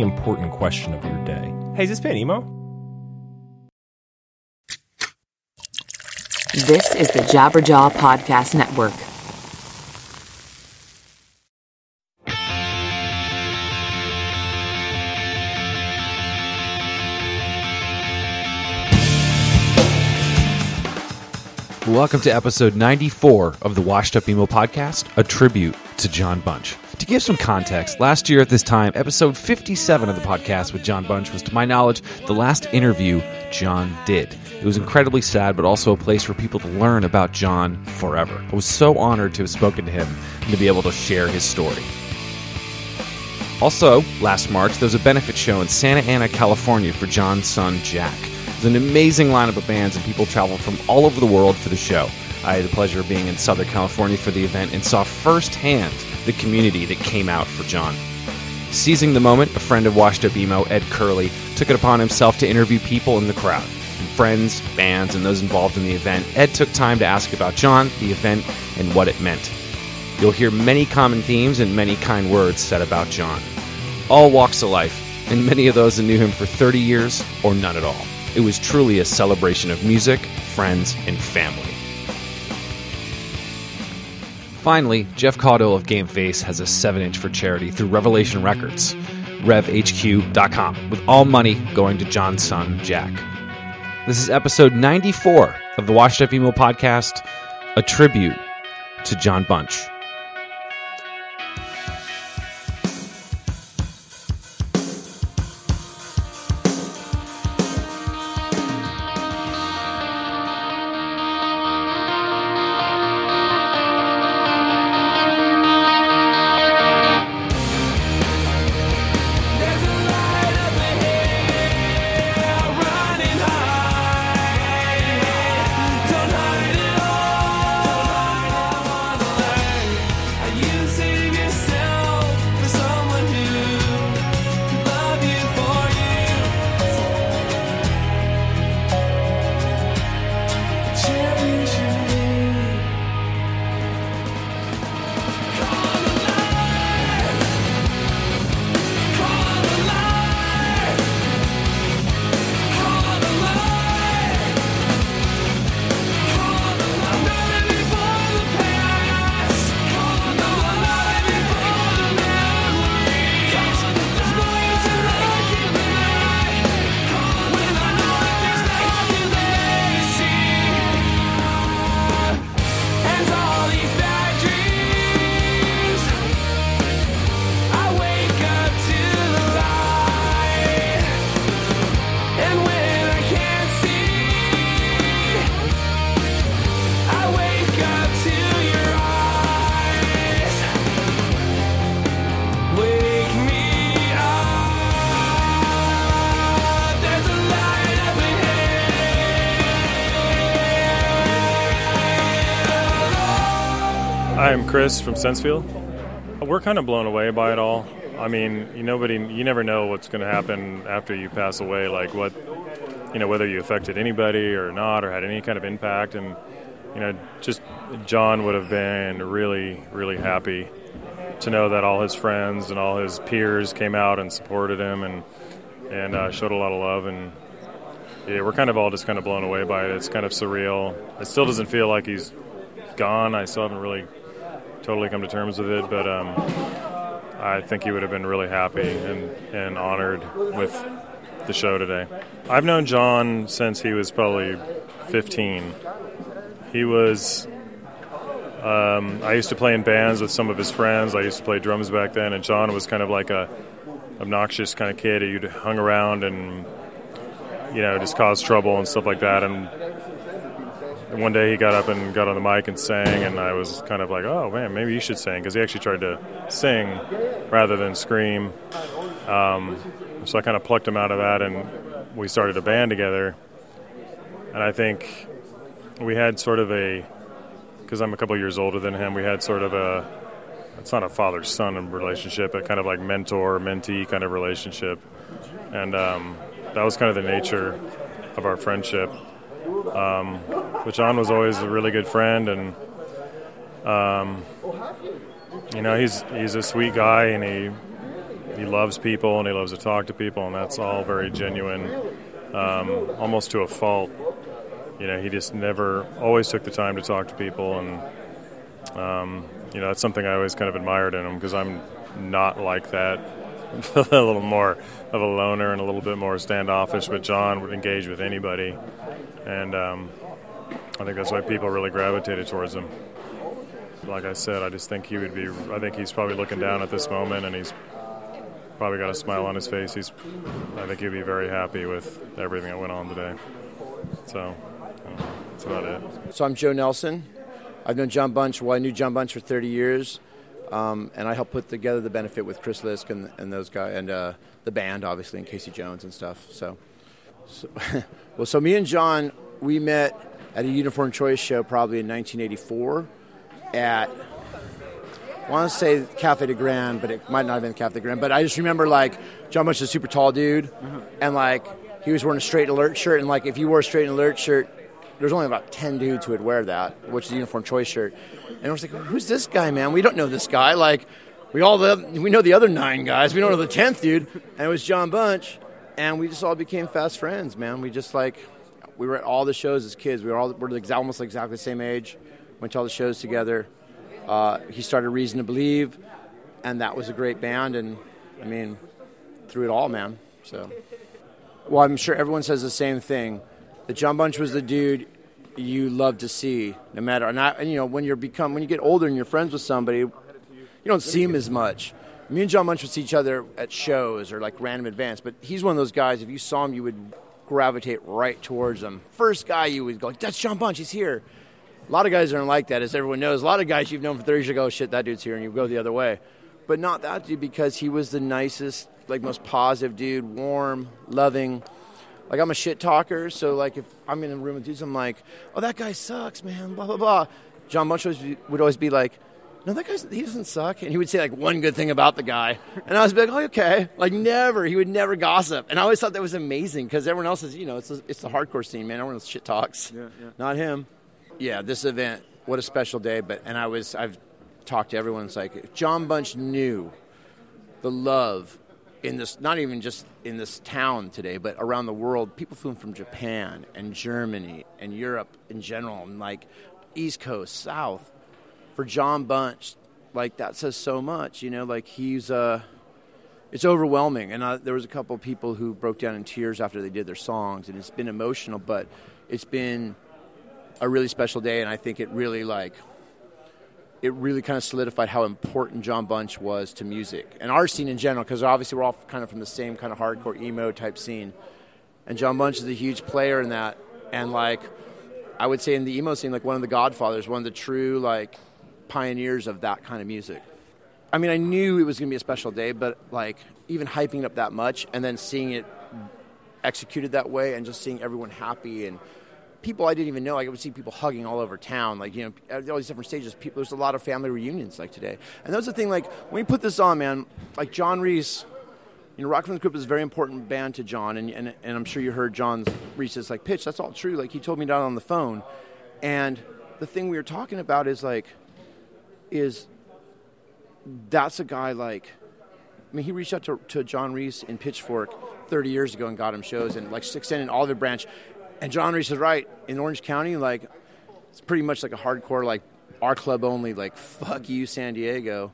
important question of your day. Hey, is this band emo? This is the Jabberjaw Podcast Network. Welcome to episode 94 of the Washed Up Emo podcast, a tribute to Jon Bunch. To give some context, last year at this time, episode 57 of the podcast with Jon Bunch was, to my knowledge, the last interview Jon did. It was incredibly sad, but also a place for people to learn about Jon forever. I was so honored to have spoken to him and to be able to share his story. Also, last March, there was a benefit show in Santa Ana, California for Jon's son, Jack. It was an amazing lineup of bands, and people traveled from all over the world for the show. I had the pleasure of being in Southern California for the event and saw firsthand the community that came out for Jon. Seizing the moment, a friend of Washed Up Emo, Ed Curley, took it upon himself to interview people in the crowd. From friends, bands, and those involved in the event, Ed took time to ask about Jon, the event, and what it meant. You'll hear many common themes and many kind words said about Jon. All walks of life, and many of those that knew him for 30 years or none at all. It was truly a celebration of music, friends, and family. Finally, Jeff Caudill of Game Face has a 7 inch for charity through Revelation Records, revhq.com, with all money going to Jon's son, Jack. This is episode 94 of the Washed Up Emo podcast, a tribute to Jon Bunch. I'm Chris from Sensefield. We're kind of blown away by it all. I mean, you nobody, you never know what's going to happen after you pass away. Like what, you know, whether you affected anybody or not, or had any kind of impact. And you know, just Jon would have been really, really happy to know that all his friends and all his peers came out and supported him and and uh, showed a lot of love. And yeah, we're kind of all just kind of blown away by it. It's kind of surreal. It still doesn't feel like he's gone. I still haven't really totally come to terms with it, but um, I think he would have been really happy and, and honored with the show today. I've known Jon since he was probably 15. He was. Um, I used to play in bands with some of his friends. I used to play drums back then, and Jon was kind of like a obnoxious kind of kid who hung around and you know just caused trouble and stuff like that. And one day he got up and got on the mic and sang, and I was kind of like, oh man, maybe you should sing because he actually tried to sing rather than scream. Um, so I kind of plucked him out of that, and we started a band together. And I think we had sort of a, because I'm a couple years older than him, we had sort of a, it's not a father son relationship, but kind of like mentor mentee kind of relationship. And um, that was kind of the nature of our friendship. Um, but Jon was always a really good friend, and um, you know he's he's a sweet guy, and he he loves people, and he loves to talk to people, and that's all very genuine, um, almost to a fault. You know, he just never always took the time to talk to people, and um, you know that's something I always kind of admired in him because I'm not like that. a little more of a loner and a little bit more standoffish, but Jon would engage with anybody and um, I think that's why people really gravitated towards him. Like I said, I just think he would be. I think he's probably looking down at this moment, and he's probably got a smile on his face. He's. I think he'd be very happy with everything that went on today. So that's about it. So I'm Joe Nelson. I've known Jon Bunch. Well, I knew Jon Bunch for 30 years, um, and I helped put together the benefit with Chris Lisk and, and those guys, and uh, the band, obviously, and Casey Jones and stuff. So. So, well, so me and Jon, we met at a Uniform Choice show probably in 1984 at, I want to say Cafe de Grand, but it might not have been Cafe de Grand. But I just remember like Jon Bunch is a super tall dude, and like he was wearing a straight alert shirt, and like if you wore a straight alert shirt, there's only about 10 dudes who would wear that, which is the Uniform Choice shirt. And I was like, who's this guy, man? We don't know this guy. Like, we all the, we know the other nine guys. We don't know the 10th dude. And it was Jon Bunch and we just all became fast friends, man. We just like we were at all the shows as kids. We were all we're almost exactly the same age. Went to all the shows together. Uh, he started Reason to Believe, and that was a great band. And I mean, through it all, man. So, well, I'm sure everyone says the same thing. That Jon Bunch was the dude you love to see, no matter. And, I, and you know, when you become when you get older and you're friends with somebody, you don't see him as much me and Jon Bunch would see each other at shows or like random events, but he's one of those guys. If you saw him, you would gravitate right towards him. First guy you would go, "That's Jon Bunch, He's here." A lot of guys aren't like that, as everyone knows. A lot of guys you've known for 30 years ago, oh, shit, that dude's here, and you go the other way. But not that dude because he was the nicest, like most positive dude, warm, loving. Like I'm a shit talker, so like if I'm in a room with dudes, I'm like, "Oh, that guy sucks, man." Blah blah blah. Jon Bunch would always be like, no, that guy he doesn't suck. And he would say like one good thing about the guy, and I was like, oh, okay. Like never, he would never gossip, and I always thought that was amazing because everyone else is, you know, it's a, it's the hardcore scene, man. Everyone shit talks. Yeah, yeah. Not him. Yeah, this event, what a special day. But and I was, I've talked to everyone. It's like Jon Bunch knew the love in this, not even just in this town today, but around the world. People flew from Japan and Germany and Europe in general, and like East Coast, South for Jon Bunch, like that says so much. You know, like he's uh, it's overwhelming. And uh, there was a couple of people who broke down in tears after they did their songs, and it's been emotional, but it's been a really special day, and I think it really like it really kind of solidified how important Jon Bunch was to music and our scene in general, because obviously we're all kind of from the same kind of hardcore emo type scene, and Jon Bunch is a huge player in that, and like. I would say in the emo scene, like one of the godfathers, one of the true like pioneers of that kind of music. I mean, I knew it was going to be a special day, but like even hyping it up that much and then seeing it executed that way and just seeing everyone happy and people I didn't even know. Like I would see people hugging all over town, like you know, at all these different stages. People, there's a lot of family reunions like today, and that was the thing. Like when we put this on, man, like John Reis, you know, Rocket from the Crypt is a very important band to Jon, and and, and I'm sure you heard John Reis's like pitch. That's all true. Like he told me that on the phone, and the thing we were talking about is like is that's a guy like I mean, he reached out to, to John Reis in Pitchfork 30 years ago and got him shows, and like extended Olive Branch. And John Reis is right in Orange County, like it's pretty much like a hardcore, like our club only, like fuck you, San Diego.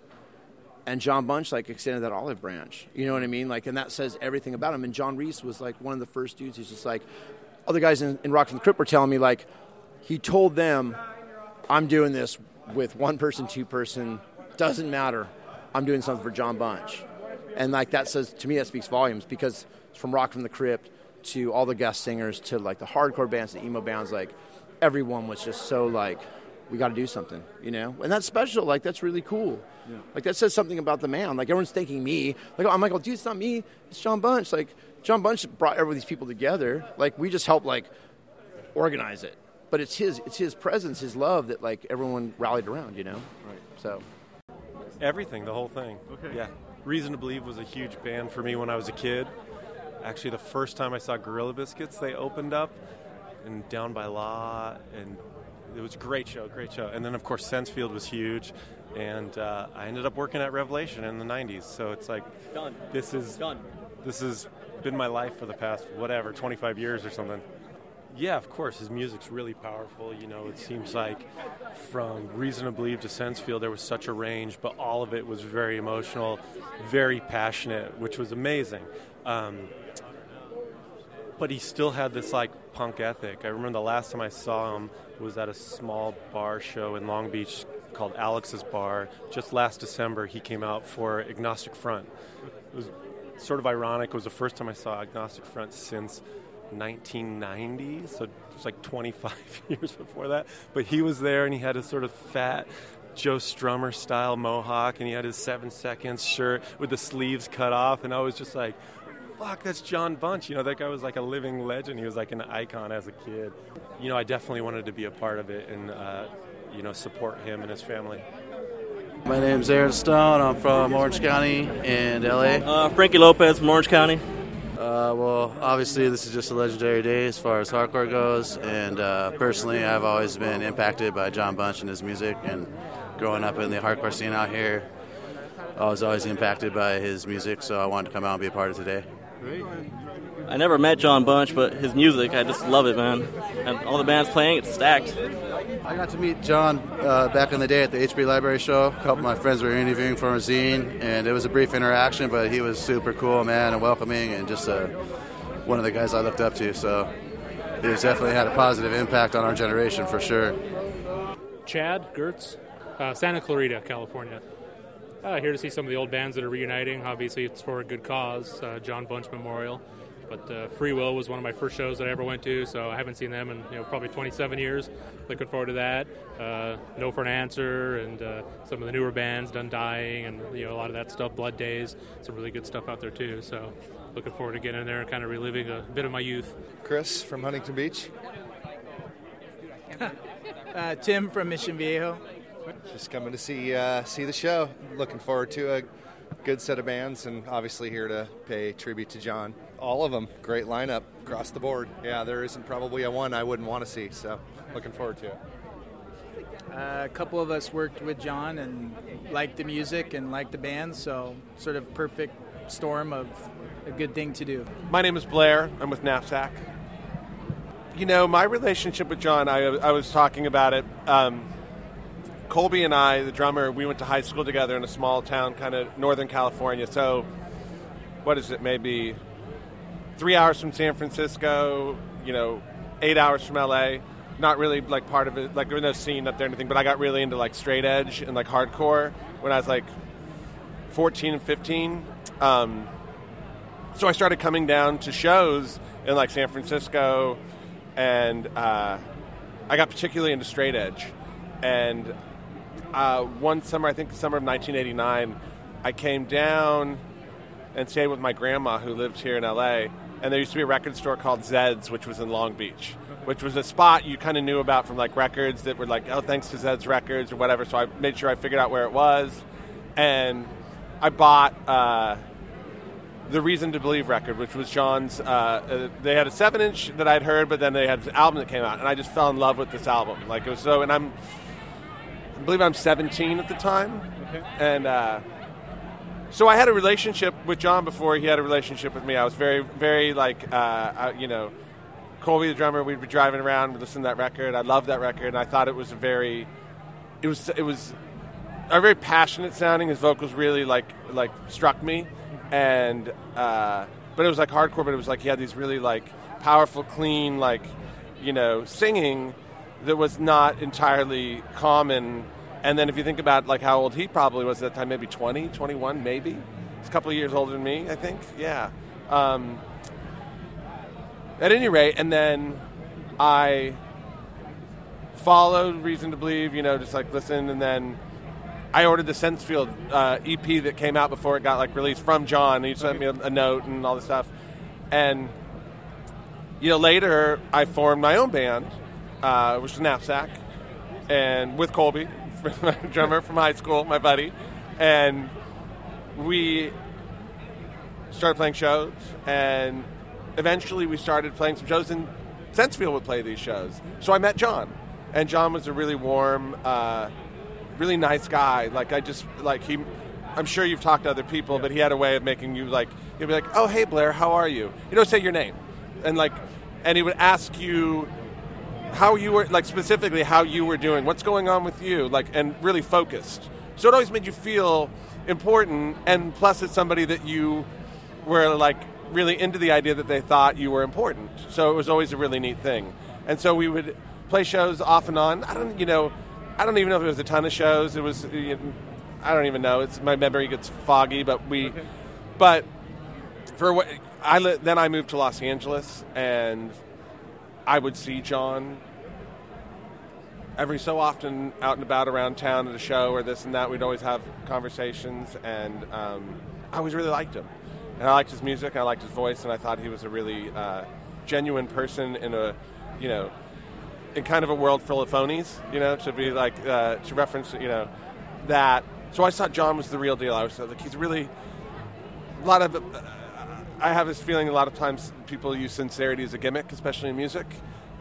and Jon Bunch like extended that olive branch. You know what I mean? Like, and that says everything about him. And John Reis was like one of the first dudes. He's just like, other guys in, in Rocket from the Crypt were telling me like, he told them, "I'm doing this with one person, two person, doesn't matter. I'm doing something for Jon Bunch." And like that says to me, that speaks volumes because from Rocket from the Crypt to all the guest singers to like the hardcore bands, the emo bands, like everyone was just so like we got to do something, you know? And that's special. Like, that's really cool. Yeah. Like, that says something about the man. Like, everyone's thanking me. Like, I'm like, oh, dude, it's not me. It's Jon Bunch. Like, Jon Bunch brought every these people together. Like, we just helped, like, organize it. But it's his, it's his presence, his love that, like, everyone rallied around, you know? Right. So. Everything, the whole thing. Okay. Yeah. Reason to Believe was a huge band for me when I was a kid. Actually, the first time I saw Gorilla Biscuits, they opened up and Down by Law and it was a great show, great show. And then, of course, Sensefield was huge. And uh, I ended up working at Revelation in the 90s. So it's like, Done. this is Done. this has been my life for the past, whatever, 25 years or something. Yeah, of course, his music's really powerful. You know, it seems like from Reason to Believe to Sensefield, there was such a range, but all of it was very emotional, very passionate, which was amazing. Um, but he still had this like punk ethic. I remember the last time I saw him was at a small bar show in Long Beach called Alex's Bar. Just last December, he came out for Agnostic Front. It was sort of ironic. It was the first time I saw Agnostic Front since 1990, so it was like 25 years before that. But he was there, and he had a sort of fat Joe Strummer style mohawk, and he had his seven seconds shirt with the sleeves cut off, and I was just like, fuck, that's Jon Bunch. You know, that guy was like a living legend. He was like an icon as a kid. You know, I definitely wanted to be a part of it and, uh, you know, support him and his family. My name's Aaron Stone. I'm from Orange County and LA. Uh, Frankie Lopez from Orange County. Uh, well, obviously, this is just a legendary day as far as hardcore goes, and uh, personally, I've always been impacted by Jon Bunch and his music. And growing up in the hardcore scene out here, I was always impacted by his music, so I wanted to come out and be a part of today. Great. I never met Jon Bunch, but his music, I just love it, man. And all the bands playing, it's stacked. I got to meet Jon uh, back in the day at the HB Library show. A couple of my friends were interviewing for a zine, and it was a brief interaction, but he was super cool, man, and welcoming, and just uh, one of the guys I looked up to. So he's definitely had a positive impact on our generation for sure. Chad Gertz, uh, Santa Clarita, California. Uh, here to see some of the old bands that are reuniting. Obviously, it's for a good cause, uh, Jon Bunch Memorial. But uh, Free Will was one of my first shows that I ever went to, so I haven't seen them in you know probably 27 years. Looking forward to that. Uh, no for an Answer and uh, some of the newer bands, Done Dying, and you know a lot of that stuff. Blood Days, some really good stuff out there too. So looking forward to getting in there and kind of reliving a bit of my youth. Chris from Huntington Beach. uh, Tim from Mission Viejo. Just coming to see uh, see the show. Looking forward to a good set of bands, and obviously here to pay tribute to Jon. All of them, great lineup across the board. Yeah, there isn't probably a one I wouldn't want to see. So, looking forward to it. Uh, a couple of us worked with Jon and liked the music and liked the band, so sort of perfect storm of a good thing to do. My name is Blair. I'm with Knapsack. You know, my relationship with Jon, I, I was talking about it. Um, Colby and I, the drummer, we went to high school together in a small town, kind of Northern California. So, what is it? Maybe three hours from San Francisco. You know, eight hours from LA. Not really like part of it. Like there was no scene up there or anything. But I got really into like straight edge and like hardcore when I was like 14 and 15. Um, so I started coming down to shows in like San Francisco, and uh, I got particularly into straight edge. And uh, one summer, I think the summer of 1989, I came down and stayed with my grandma who lived here in LA. And there used to be a record store called Zed's, which was in Long Beach, which was a spot you kind of knew about from like records that were like, oh, thanks to Zed's Records or whatever. So I made sure I figured out where it was. And I bought uh, the Reason to Believe record, which was Jon's. Uh, uh, they had a seven inch that I'd heard, but then they had an album that came out, and I just fell in love with this album. Like it was so, and I'm I believe I'm 17 at the time, okay. and uh, so I had a relationship with Jon before he had a relationship with me. I was very, very like, uh, you know, Colby the drummer. We'd be driving around, listening to that record. I loved that record, and I thought it was a very, it was, it was a very passionate sounding. His vocals really like like struck me, and uh, but it was like hardcore. But it was like he had these really like powerful, clean, like you know, singing that was not entirely common. And then if you think about like how old he probably was at that time, maybe 20, 21, maybe. He's a couple of years older than me, I think. Yeah. Um, at any rate, and then I followed Reason to Believe, you know, just like listen, and then I ordered the Sensefield uh, EP that came out before it got like released from Jon. He sent me a, a note and all this stuff, and you know, later I formed my own band, uh, which was Knapsack, and with Colby, my drummer from high school, my buddy, and we started playing shows, and eventually we started playing some shows, and Sensefield would play these shows. So I met Jon, and Jon was a really warm, uh, really nice guy. Like I just like he. I'm sure you've talked to other people, but he had a way of making you like he'd be like, "Oh, hey Blair, how are you?" You don't say your name, and like, and he would ask you how you were like specifically how you were doing, what's going on with you, like, and really focused. So it always made you feel important, and plus it's somebody that you were like really into the idea that they thought you were important. So it was always a really neat thing. And so we would play shows off and on. I don't, you know, I don't even know if it was a ton of shows. It was, uh, you know, I don't even know. It's my memory gets foggy, but we, but for what I then I moved to Los Angeles and I would see Jon every so often out and about around town at a show or this and that. We'd always have conversations, and um, I always really liked him. And I liked his music, I liked his voice, and I thought he was a really uh, genuine person in a, you know, in kind of a world full of phonies. You know, to be like uh, to reference, you know, that. So I thought Jon was the real deal. I was like, he's really a lot of. Uh, I have this feeling a lot of times people use sincerity as a gimmick, especially in music.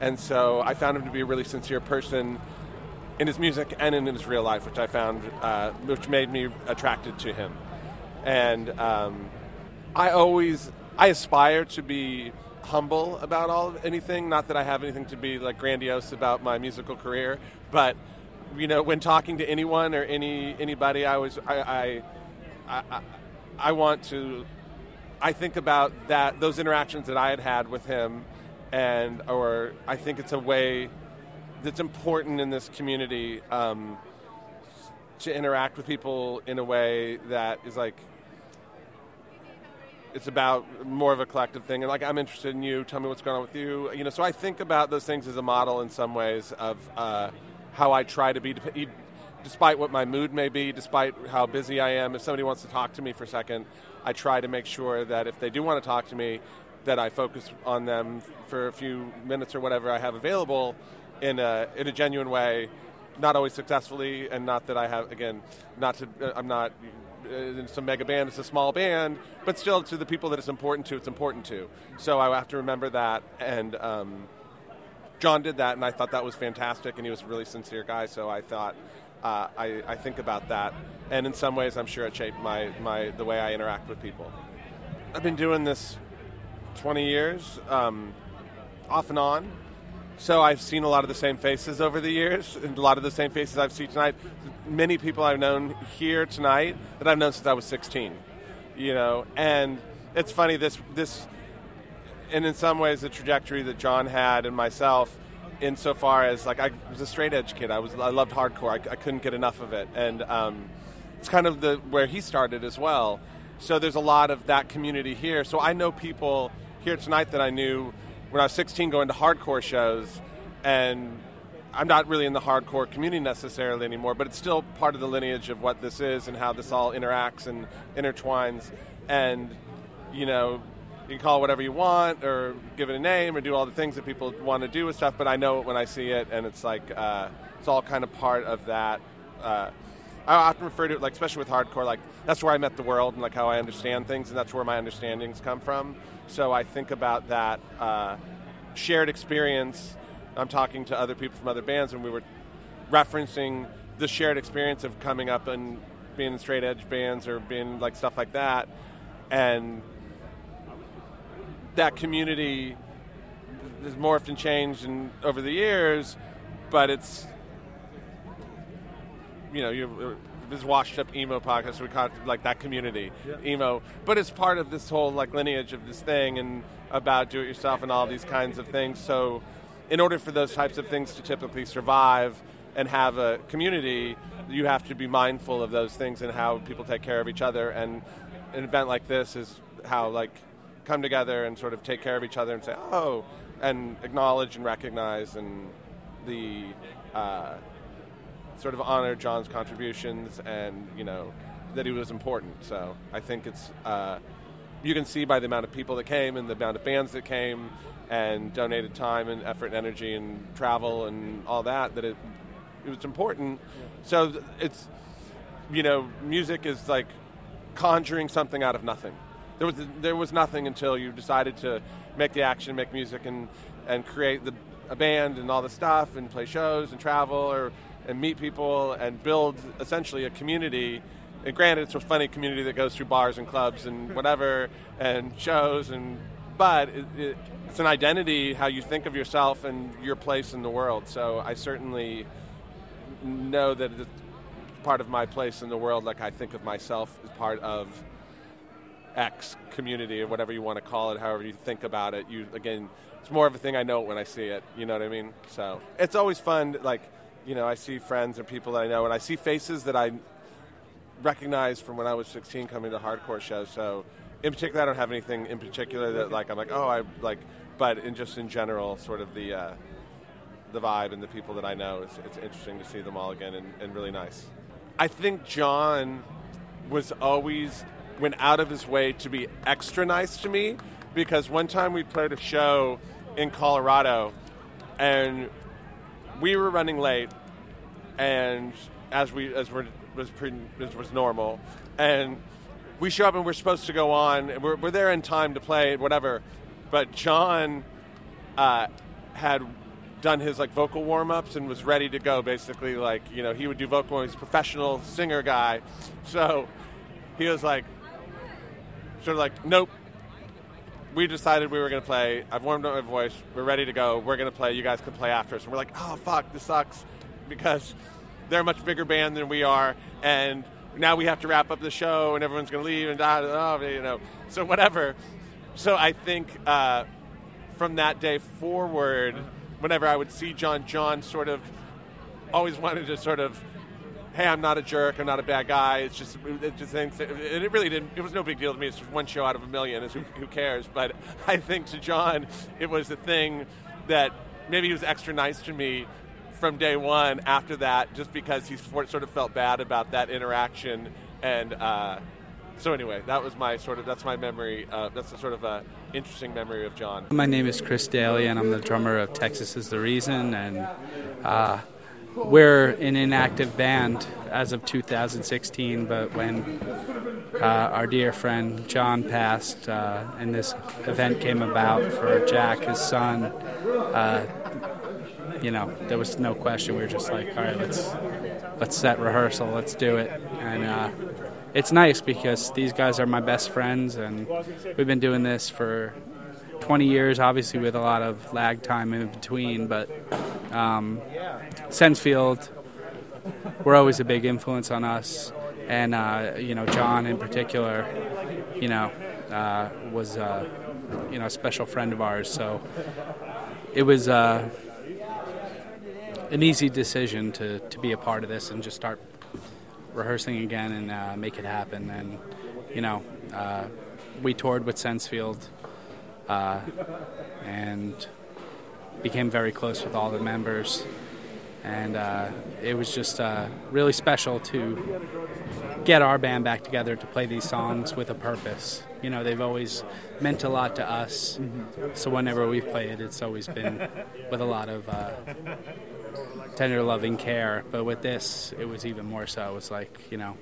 And so I found him to be a really sincere person in his music and in his real life, which I found, uh, which made me attracted to him. And um, I always, I aspire to be humble about all of anything. Not that I have anything to be like grandiose about my musical career, but you know, when talking to anyone or any anybody, I was, I, I, I, I want to. I think about that those interactions that I had had with him and or I think it's a way that's important in this community um, to interact with people in a way that is like it's about more of a collective thing. And like I'm interested in you. Tell me what's going on with you. You know so I think about those things as a model in some ways of uh, how I try to be despite what my mood may be despite how busy I am if somebody wants to talk to me for a second I try to make sure that if they do want to talk to me that I focus on them for a few minutes or whatever I have available in a in a genuine way, not always successfully, and not that I have again, not to uh, I'm not in some mega band. It's a small band, but still to the people that it's important to, it's important to. So I have to remember that, and um, Jon did that, and I thought that was fantastic, and he was a really sincere guy. So I thought. Uh, I, I think about that, and in some ways, I'm sure it shaped my, my the way I interact with people. I've been doing this 20 years, um, off and on. So I've seen a lot of the same faces over the years, and a lot of the same faces I've seen tonight. Many people I've known here tonight that I've known since I was 16. You know, and it's funny this this, and in some ways the trajectory that Jon had and myself, insofar as like I was a straight edge kid. I was I loved hardcore. I, I couldn't get enough of it, and um, it's kind of the where he started as well. So there's a lot of that community here. So I know people here tonight that I knew when I was 16 going to hardcore shows, and I'm not really in the hardcore community necessarily anymore, but it's still part of the lineage of what this is and how this all interacts and intertwines. And, you know, you can call it whatever you want or give it a name or do all the things that people want to do with stuff, but I know it when I see it, and it's like, uh, it's all kind of part of that. Uh, I often refer to it, like, especially with hardcore, like, that's where I met the world and, like, how I understand things, and that's where my understandings come from. So I think about that uh, shared experience. I'm talking to other people from other bands, and we were referencing the shared experience of coming up and being in straight edge bands or being like stuff like that, and that community has morphed and changed and over the years, but it's you know you're uh, this washed up emo podcast. We call it like that community emo, but it's part of this whole like lineage of this thing and about do it yourself and all these kinds of things. So, in order for those types of things to typically survive and have a community, you have to be mindful of those things and how people take care of each other. And an event like this is how like come together and sort of take care of each other and say, oh, and acknowledge and recognize and the uh, sort of honor Jon's contributions and you know that he was important. So I think it's uh, you can see by the amount of people that came and the amount of bands that came and donated time and effort and energy and travel and all that that it it was important. So it's you know music is like conjuring something out of nothing. There was there was nothing until you decided to make the action, make music, and and create the a band and all the stuff, and play shows and travel or and meet people and build essentially a community. And granted, it's a funny community that goes through bars and clubs and whatever and shows and but it, it, it's an identity how you think of yourself and your place in the world. So I certainly know that it's part of my place in the world. Like I think of myself as part of X community or whatever you want to call it, however you think about it. You again, it's more of a thing I know when I see it. You know what I mean? So it's always fun. Like you know, I see friends and people that I know, and I see faces that I recognize from when I was 16 coming to hardcore shows. So in particular, I don't have anything in particular that like I'm like, oh, I like, but in just in general, sort of the uh, the vibe and the people that I know, it's, it's interesting to see them all again and, and really nice. I think Jon was always went out of his way to be extra nice to me because one time we played a show in Colorado and we were running late and as we as we was pretty, as was normal and we show up and we're supposed to go on and we're, we're there in time to play whatever. But Jon uh, had done his like vocal warm-ups and was ready to go basically like you know he would do vocal he's a professional singer guy. So he was like sort of like nope. We decided we were going to play i've warmed up my voice we're ready to go we're going to play you guys can play after us. And we're like oh fuck this sucks because they're a much bigger band than we are and now we have to wrap up the show and everyone's going to leave and da, da, da, you know. So whatever. So i think uh, from that day forward whenever I would see Jon, Jon sort of always wanted to sort of, hey, I'm not a jerk, I'm not a bad guy. It's just, it just thinks, and it really didn't. It was no big deal to me. It's just one show out of a million. Who, who cares? But I think to Jon, it was a thing that maybe he was extra nice to me from day one. After that, just because he sort of felt bad about that interaction and. Uh, so anyway, that was my sort of that's my memory. Uh, that's a sort of a interesting memory of Jon. My name is Chris Daly, and I'm the drummer of Texas is the Reason, and uh, we're an inactive band as of 2016. But when uh, our dear friend Jon passed, uh, and this event came about for Jack, his son, uh, you know, there was no question. We were just like, all right, let's let's set rehearsal, let's do it, and uh, it's nice because these guys are my best friends, and we've been doing this for 20 years, obviously with a lot of lag time in between. But um, Sensefield, were always a big influence on us, and uh, you know Jon in particular, you know, uh, was uh, you know a special friend of ours. So it was uh, an easy decision to to be a part of this and just start rehearsing again and uh, make it happen. And you know, uh, we toured with Sensefield uh, and became very close with all the members. And uh, it was just uh, really special to get our band back together to play these songs with a purpose. You know, they've always meant a lot to us. So whenever we've played, it's always been with a lot of uh, tender loving care. But with this, it was even more so. It was like, you know,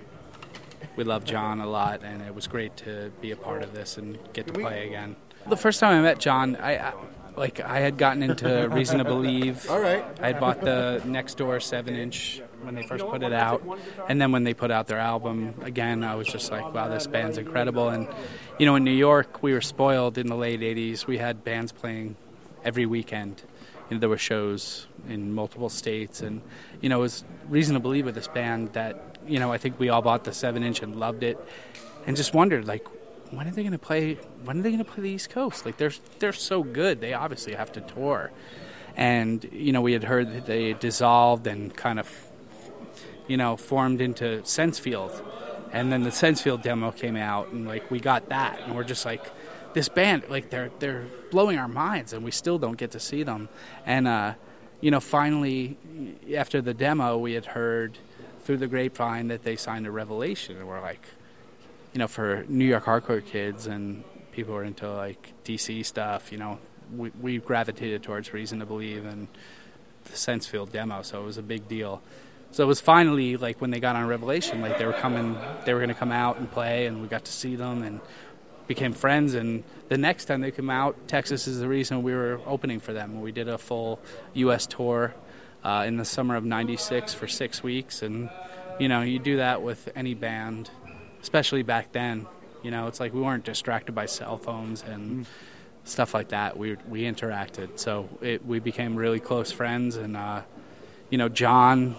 we love Jon a lot, and it was great to be a part of this and get to play again. The first time I met Jon, I, I like I had gotten into Reason to Believe. All right. I had bought the Next Door seven inch when they first put it out, and then when they put out their album again, I was just like, wow, this band's incredible. And you know, in New York, we were spoiled in the late '80s. We had bands playing every weekend. You know, there were shows in multiple states, and you know, it was reason to believe with this band that you know, I think we all bought the seven inch and loved it, and just wondered like, when are they going to play? When are they going to play the East Coast? Like they're they're so good. They obviously have to tour, and you know we had heard that they dissolved and kind of, you know, formed into Sensefield, and then the Sensefield demo came out, and like we got that, and we're just like. This band, like they're they're blowing our minds, and we still don't get to see them. And uh, you know, finally, after the demo, we had heard through the grapevine that they signed a Revelation, and we're like, you know, for New York hardcore kids and people who are into like DC stuff, you know, we, we gravitated towards Reason to Believe and the Sensefield demo, so it was a big deal. So it was finally like when they got on Revelation, like they were coming, they were going to come out and play, and we got to see them and became friends. And the next time they came out, Texas is the reason we were opening for them. We did a full U.S. tour uh, in the summer of '96 for six weeks, and you know, you do that with any band, especially back then. You know, it's like we weren't distracted by cell phones and stuff like that. We we interacted, so it, we became really close friends. And uh, you know, Jon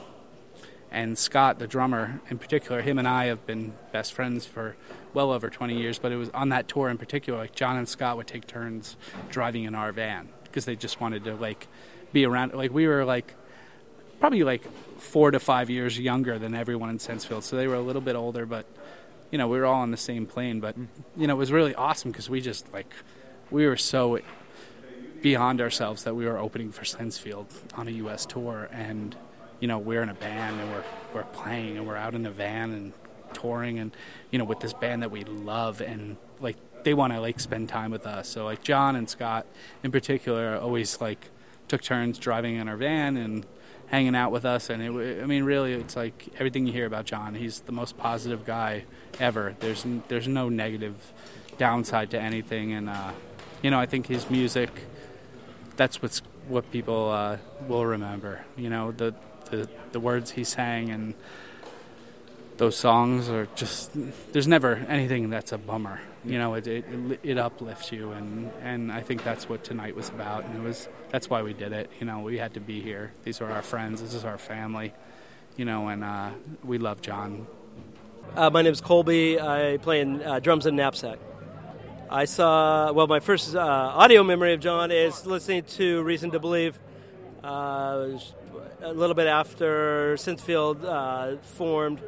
and Scott, the drummer in particular, him and I have been best friends for well over 20 years. But it was on that tour in particular, like Jon and Scott would take turns driving in our van because they just wanted to like be around. Like we were like probably like four to five years younger than everyone in Sensefield, so they were a little bit older, but you know we were all on the same plane. But mm-hmm. you know it was really awesome because we just like we were so beyond ourselves that we were opening for Sensefield on a U.S. tour, and you know we're in a band and we're we're playing and we're out in a van and touring and you know with this band that we love and like they want to like spend time with us. So like Jon and Scott in particular always like took turns driving in our van and hanging out with us and it, I mean really it's like everything you hear about Jon he's the most positive guy ever. There's there's no negative downside to anything and uh, you know I think his music that's what's what people uh, will remember you know the, the the words he sang and those songs are just there's never anything that's a bummer you know it, it it uplifts you and and I think that's what tonight was about and it was that's why we did it you know we had to be here. These are our friends this is our family you know and uh, we love Jon. Uh, my name is Colby. I play in uh, drums and knapsack. I saw well my first uh, audio memory of Jon is listening to Reason to Believe uh, a little bit after Sensefield uh, formed.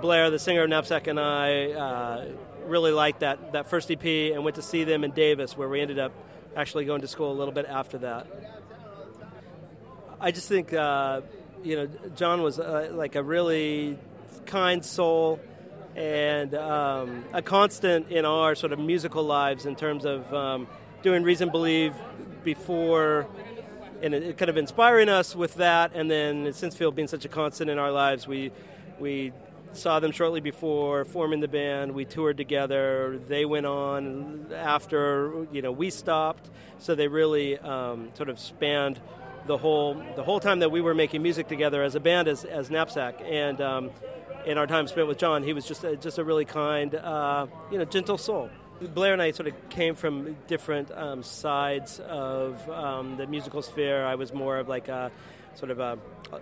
Blair, the singer of Knapsack, and I really liked that, that first EP and went to see them in Davis, where we ended up actually going to school a little bit after that. I just think, uh, you know, Jon was uh, like a really kind soul and um, a constant in our sort of musical lives in terms of um, doing Reason Believe before and it, kind of inspiring us with that, and then Sensefield being such a constant in our lives, we we saw them shortly before forming the band. We toured together. They went on after you know we stopped, so they really um, sort of spanned the whole the whole time that we were making music together as a band as, as Knapsack and. Um, in our time spent with Jon, he was just a, just a really kind, uh, you know, gentle soul. Blair and I sort of came from different um, sides of um, the musical sphere. I was more of like a sort of a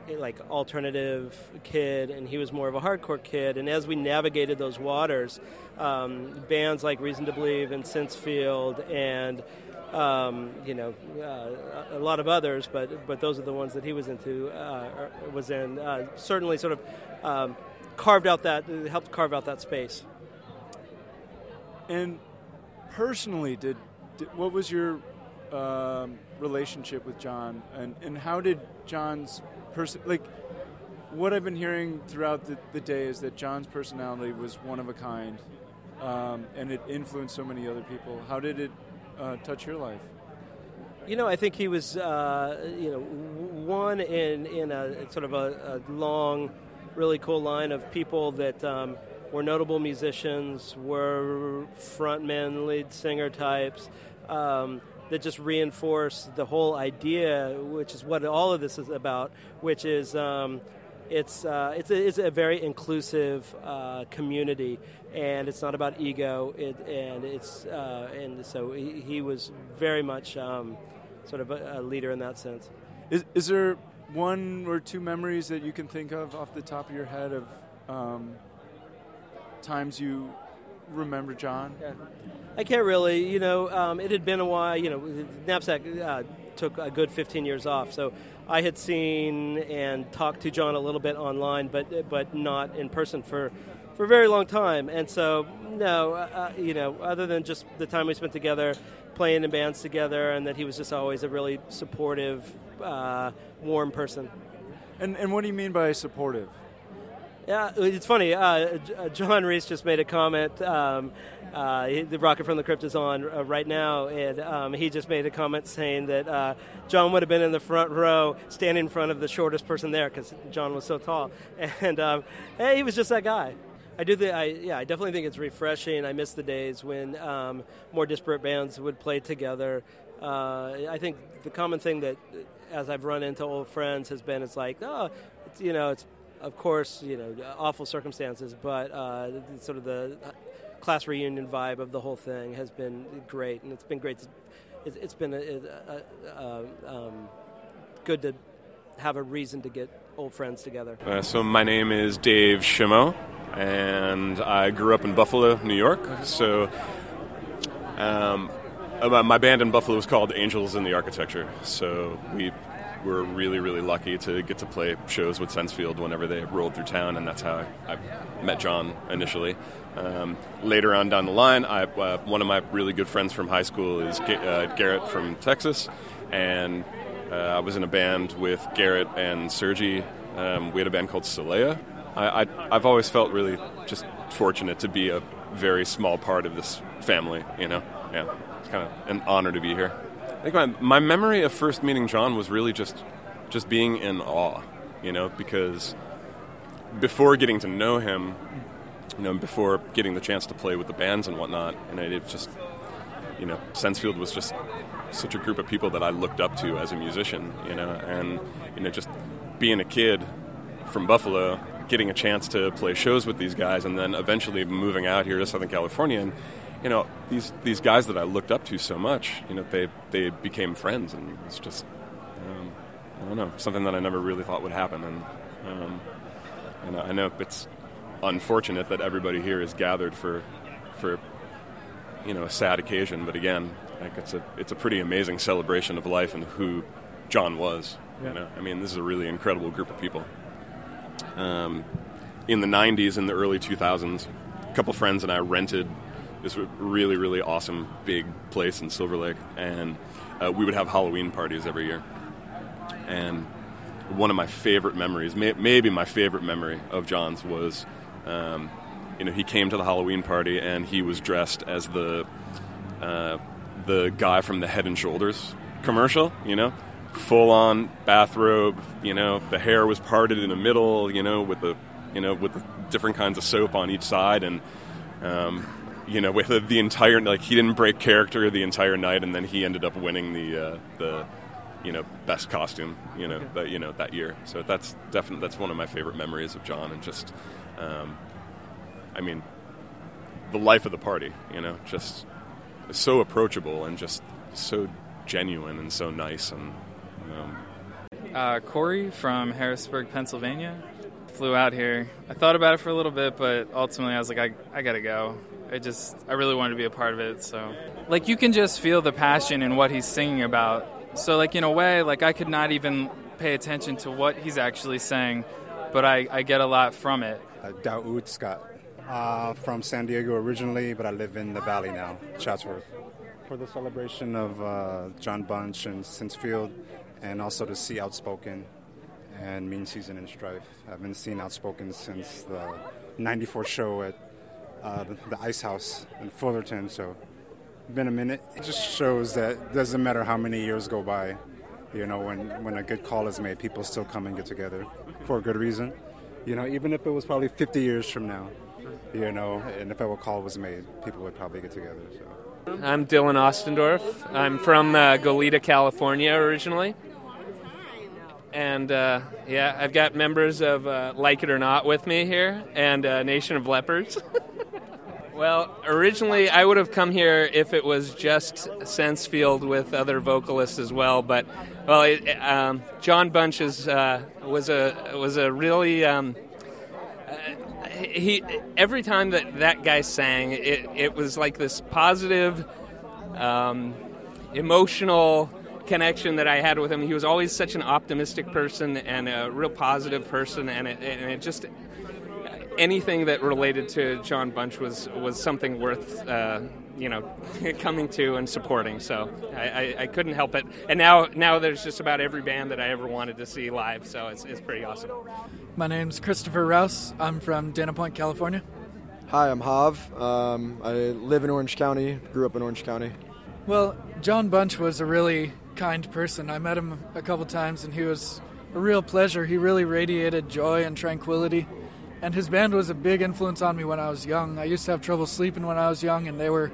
like alternative kid, and he was more of a hardcore kid. And as we navigated those waters, um, bands like Reason to Believe and Sensefield and um, you know uh, a lot of others, but but those are the ones that he was into uh, was in. Uh, certainly, sort of um, carved out that helped carve out that space. And personally, did, did what was your um, relationship with Jon, and and how did Jon's person like? What I've been hearing throughout the, the day is that Jon's personality was one of a kind, um, and it influenced so many other people. How did it uh, touch your life? You know, I think he was, uh, you know, one in in a sort of a, a long, really cool line of people that um, were notable musicians, were frontmen, lead singer types. Um, that just reinforce the whole idea, which is what all of this is about, which is um, it's, uh, it's, a, it's a very inclusive uh, community, and it's not about ego, it, and it's uh, and so he, he, was very much um, sort of a, a, leader in that sense. Is, is there one or two memories that you can think of off the top of your head of um, times you remember Jon? I can't really. You know, um, it had been a while. You know, Knapsack uh, took a good 15 years off, so I had seen and talked to Jon a little bit online, but but not in person for for a very long time. And so, no, uh, you know, other than just the time we spent together playing in bands together, and that he was just always a really supportive, uh, warm person. And and what do you mean by supportive? Yeah, it's funny. Uh, John Reis just made a comment. Um, uh, he- the Rocket from the Crypt is on uh, right now, and um, he just made a comment saying that uh, Jon would have been in the front row, standing in front of the shortest person there because Jon was so tall. And um, hey, he was just that guy. I do think, I, yeah, I definitely think it's refreshing. I miss the days when um, more disparate bands would play together. Uh, I think the common thing that, as I've run into old friends, has been it's like, oh, it's, you know, it's of course, you know, awful circumstances, but uh, sort of the class reunion vibe of the whole thing has been great, and it's been great. To, it's, it's been a, a, a, um, good to have a reason to get old friends together. Uh, so my name is Dave Shimo, and I grew up in Buffalo, New York. So um, uh, my band in Buffalo was called Angels in the Architecture. So we were really, really lucky to get to play shows with Sensefield whenever they rolled through town, and that's how I, met Jon initially. Um, later on down the line, I, uh, one of my really good friends from high school is Ga- uh, Garrett from Texas, and uh, I was in a band with Garrett and Sergie. Um, we had a band called Solea. I, I've always felt really just fortunate to be a very small part of this family, you know? Yeah, it's kind of an honor to be here. I think my, my memory of first meeting Jon was really just just being in awe, you know, because before getting to know him, you know, before getting the chance to play with the bands and whatnot, and it just, you know, Sensefield was just such a group of people that I looked up to as a musician, you know, and you know, just being a kid from Buffalo, getting a chance to play shows with these guys, and then eventually moving out here to Southern California and you know these these guys that I looked up to so much, you know, they they became friends, and it's just um, I don't know something that I never really thought would happen, and um, and I know it's unfortunate that everybody here is gathered for for you know a sad occasion, but again, like it's a it's a pretty amazing celebration of life and who Jon was. Yeah. You know, I mean, this is a really incredible group of people. Um, in the '90s and the early 2000s, a couple friends and I rented this really, really awesome big place in Silver Lake, and uh, we would have Halloween parties every year. And one of my favorite memories, may, maybe my favorite memory of Jon's was, um, you know, he came to the Halloween party and he was dressed as the uh, the guy from the Head and Shoulders commercial, you know, full on bathrobe, you know, the hair was parted in the middle, you know, with the you know with the different kinds of soap on each side and. Um, you know, with the, the entire like he didn't break character the entire night, and then he ended up winning the uh, the you know best costume you know that you know that year. So that's definitely that's one of my favorite memories of Jon, and just um, I mean the life of the party, you know, just so approachable and just so genuine and so nice and. Um, Uh, Corey from Harrisburg, Pennsylvania. Flew out here. I thought about it for a little bit, but ultimately I was like, I, I gotta go. I just, I really wanted to be a part of it. So, like, you can just feel the passion in what he's singing about. So, like, in a way, like, I could not even pay attention to what he's actually saying, but I, I get a lot from it. Uh, Daoud Scott. Uh, from San Diego originally, but I live in the Valley now, Chatsworth. For the celebration of uh, Jon Bunch and Sensefield, and also to see Outspoken and Mean Season and Strife. I've been seeing Outspoken since the 94 show at uh, the, Ice House in Fullerton, so been a minute. It just shows that doesn't matter how many years go by, you know, when, when a good call is made, people still come and get together for a good reason. You know, even if it was probably 50 years from now, you know, and if a call was made, people would probably get together. So. I'm Dylan Ostendorf. I'm from uh, Goleta, California originally. And uh, yeah, I've got members of uh, Like It or Not with me here and uh, Nation of Leopards. well, originally I would have come here if it was just Sensefield with other vocalists as well. But well, it, um, Jon Bunch is, uh, was a was a really um, uh, he every time that that guy sang, it it was like this positive, um, emotional connection that I had with him. He was always such an optimistic person and a real positive person, and it, and it just anything that related to Jon Bunch was was something worth. Uh, you know, coming to and supporting. So I, I, I, couldn't help it. And now, now there's just about every band that I ever wanted to see live. So it's, it's pretty awesome. My name's Christopher Rouse. I'm from Dana Point, California. Hi, I'm Hav. Um, I live in Orange County. Grew up in Orange County. Well, Jon Bunch was a really kind person. I met him a couple times, and he was a real pleasure. He really radiated joy and tranquility. And his band was a big influence on me when I was young. I used to have trouble sleeping when I was young, and they were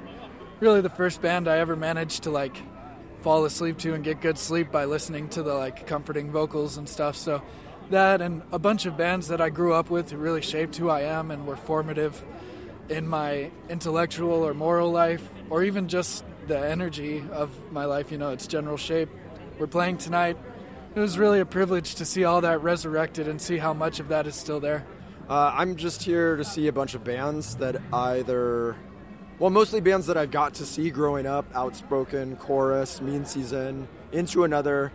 really the first band I ever managed to like fall asleep to and get good sleep by listening to the like comforting vocals and stuff. So that and a bunch of bands that I grew up with really shaped who I am and were formative in my intellectual or moral life or even just the energy of my life, you know, its general shape. We're playing tonight. It was really a privilege to see all that resurrected and see how much of that is still there. Uh, I'm just here to see a bunch of bands that either well, mostly bands that I got to see growing up Outspoken, Chorus, Mean Season, Into Another.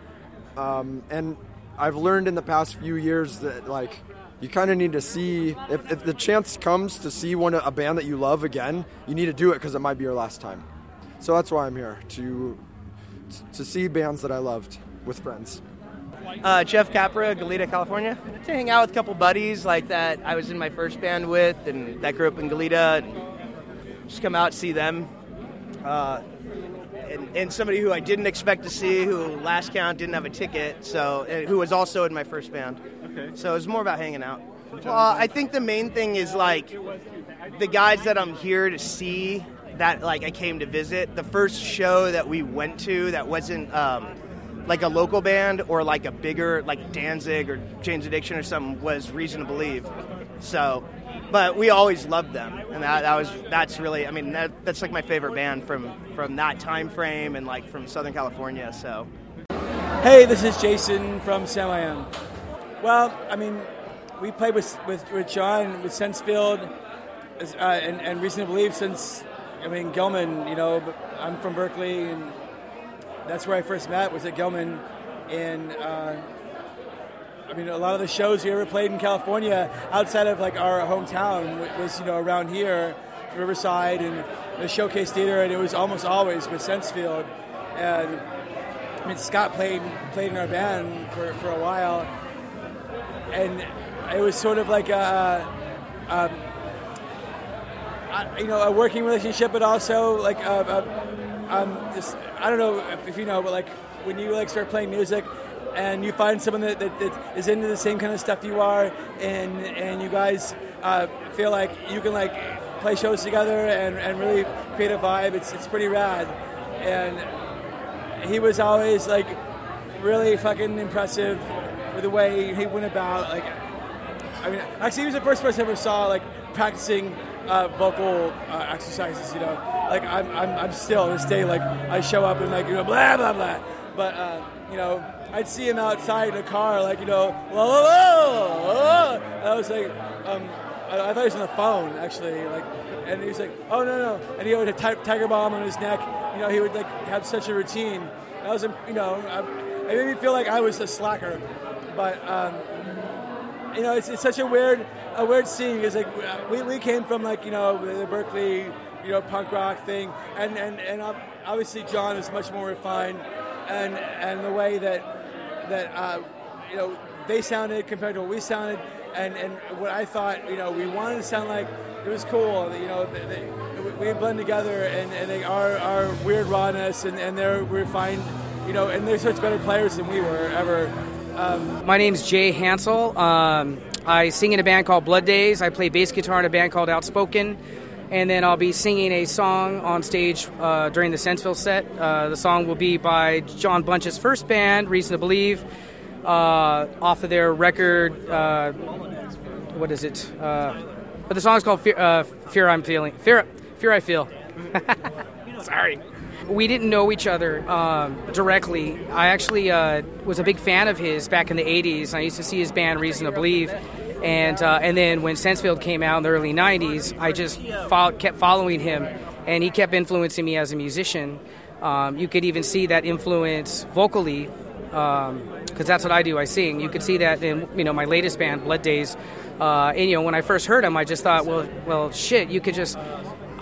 Um, and I've learned in the past few years that, like, you kind of need to see if, if, the chance comes to see one a band that you love again, you need to do it because it might be your last time. So that's why I'm here to to see bands that I loved with friends. Uh, Jeff Capra, Goleta, California. To hang out with a couple buddies like that I was in my first band with, and that grew up in Goleta. And, just come out see them. Uh, and, and, somebody who I didn't expect to see, who last count didn't have a ticket, so who was also in my first band. Okay. So it was more about hanging out. Well, I think the main thing is like the guys that I'm here to see that like I came to visit. The first show that we went to that wasn't um, like a local band or like a bigger like Danzig or Jane's Addiction or something was Reason to Believe. So but we always loved them, and that, that was that's really I mean that, that's like my favorite band from from that time frame and like from Southern California. So, hey, this is Jason from Samiam. Well, I mean, we played with with, with Jon with Sensefield uh, and, and Reason to Believe since I mean Gilman. You know, I'm from Berkeley, and that's where I first met was at Gilman and uh, I mean, a lot of the shows we ever played in California outside of like our hometown was, you know, around here, Riverside and the Showcase Theater, and it was almost always with Sensefield. And I mean, Scott played played in our band for, for a while, and it was sort of like a, um, a you know, a working relationship, but also like a, a um, I don't know if, if you know, but like when you like start playing music and you find someone that, that, that is into the same kind of stuff you are, and and you guys uh, feel like you can like play shows together and, and really create a vibe. It's it's pretty rad, and he was always like really fucking impressive with the way he went about like. I mean, actually, he was the first person I ever saw like practicing uh, vocal uh, exercises. You know, like I'm, I'm, I'm still this day like I show up and like you know blah blah blah, but uh, you know I'd see him outside in a car, like you know, whoa, whoa, whoa, And I was like, um, I, I, thought he was on the phone actually, like, and he was like, oh no no, and he would have tiger balm on his neck. You know, he would like have such a routine. I was, you know, I, it made me feel like I was a slacker, but um, you know, it's, it's such a weird, a weird scene because like we, we came from like you know the Berkeley, you know, punk rock thing, and and and obviously Jon is much more refined, and and the way that that uh, you know they sounded compared to what we sounded, and, and what I thought you know we wanted to sound like. It was cool, you know. They, they, we blend together, and, and they are our weird rawness, and, and they're refined, you know. And they're such better players than we were ever. Um, My name's Jay Hansel. Um, I sing in a band called Blood Days. I play bass guitar in a band called Outspoken and then I'll be singing a song on stage uh, during the Sensefield set. Uh, the song will be by Jon Bunch's first band, Reason to Believe, uh, off of their record. Uh, what is it? Uh, but the song is called Fear, uh, Fear I'm Feeling. Fear, Fear I Feel. Sorry. We didn't know each other um, directly. I actually was a big fan of his back in the 80s. I used to see his band, Reason to Believe And uh, and then when Sensefield came out in the early '90s, I just fol- kept following him, and he kept influencing me as a musician. Um, you could even see that influence vocally, because that's what I do. I sing. You could see that in you know my latest band, Blood Days. Uh, and you know when I first heard him, I just thought, well, well, shit, you could just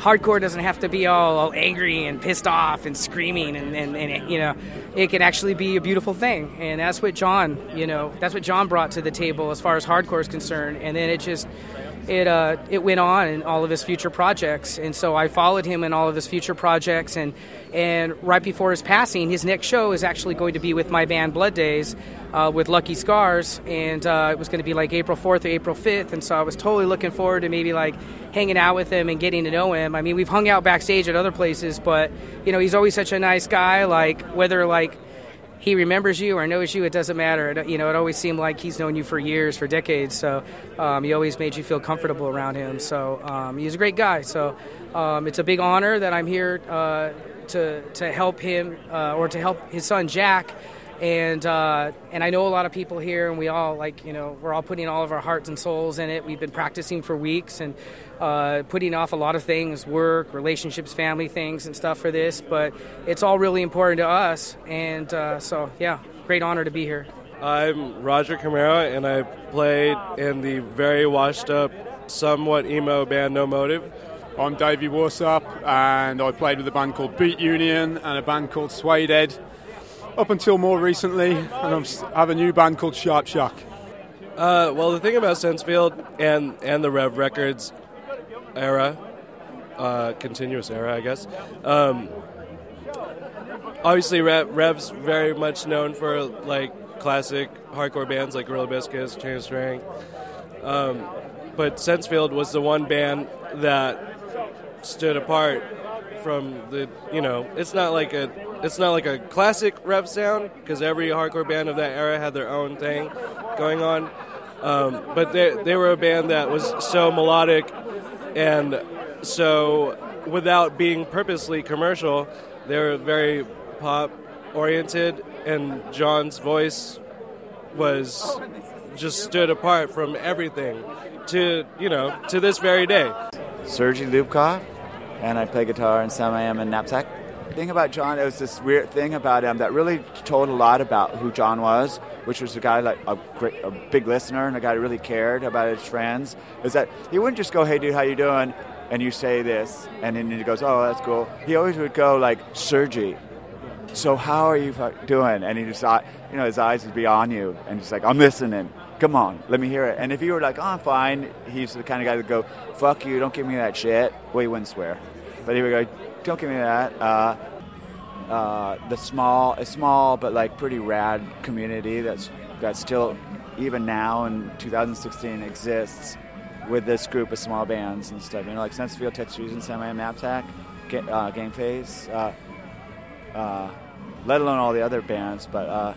hardcore doesn't have to be all, all angry and pissed off and screaming and, and, and it, you know it can actually be a beautiful thing. And that's what jon you know that's what jon brought to the table as far as hardcore is concerned. And then it just it uh, it went on in all of his future projects, and so I followed him in all of his future projects. and And right before his passing, his next show is actually going to be with my band Blood Days, uh, with Lucky Scars, and uh, it was going to be like April fourth or April fifth. And so I was totally looking forward to maybe like hanging out with him and getting to know him. I mean, we've hung out backstage at other places, but you know, he's always such a nice guy. Like whether like he remembers you or knows you, it doesn't matter. It, you know, it always seemed like he's known you for years, for decades. So um, he always made you feel comfortable around him. So um, he's a great guy. So um, it's a big honor that I'm here uh, to to help him uh, or to help his son Jack. And uh, and I know a lot of people here, and we all like you know we're all putting all of our hearts and souls in it. We've been practicing for weeks and uh, putting off a lot of things, work, relationships, family things, and stuff for this. But it's all really important to us, and uh, so yeah, great honor to be here. I'm Roger Camara, and I played in the very washed up, somewhat emo band No Motive. I'm Davey Warsop, and I played with a band called Beat Union and a band called Suede Ed up until more recently, and I'm, I have a new band called Sharp Shock. Uh, well, the thing about Sensefield and, and the Rev Records era, uh, continuous era, I guess. Um, obviously, Rev, Rev's very much known for like classic hardcore bands like Gorilla Biscuits, Chain of Strength. Um, but Sensefield was the one band that stood apart from the you know it's not like a it's not like a classic rev sound because every hardcore band of that era had their own thing going on um, but they, they were a band that was so melodic and so without being purposely commercial they were very pop oriented and jon's voice was just stood apart from everything to you know to this very day sergie loobkoff and I play guitar in Samiam and Knapsack. Thing about Jon, it was this weird thing about him that really told a lot about who Jon was, which was a guy like a great, a big listener and a guy who really cared about his friends. Is that he wouldn't just go, "Hey, dude, how you doing?" and you say this, and then he goes, "Oh, that's cool." He always would go like, "Sergie, so how are you doing?" And he just, you know, his eyes would be on you, and he's like, "I'm listening." Come on, let me hear it. And if you were like, oh, I'm fine, he's the kind of guy that go, fuck you, don't give me that shit. Well, he wouldn't swear. But he would go, don't give me that. Uh, uh, the small, a small but like pretty rad community that's that still, even now in 2016, exists with this group of small bands and stuff. You know, like Sensefield, Text and Semi Knapsack, uh, Game Face, uh, uh, let alone all the other bands. But uh,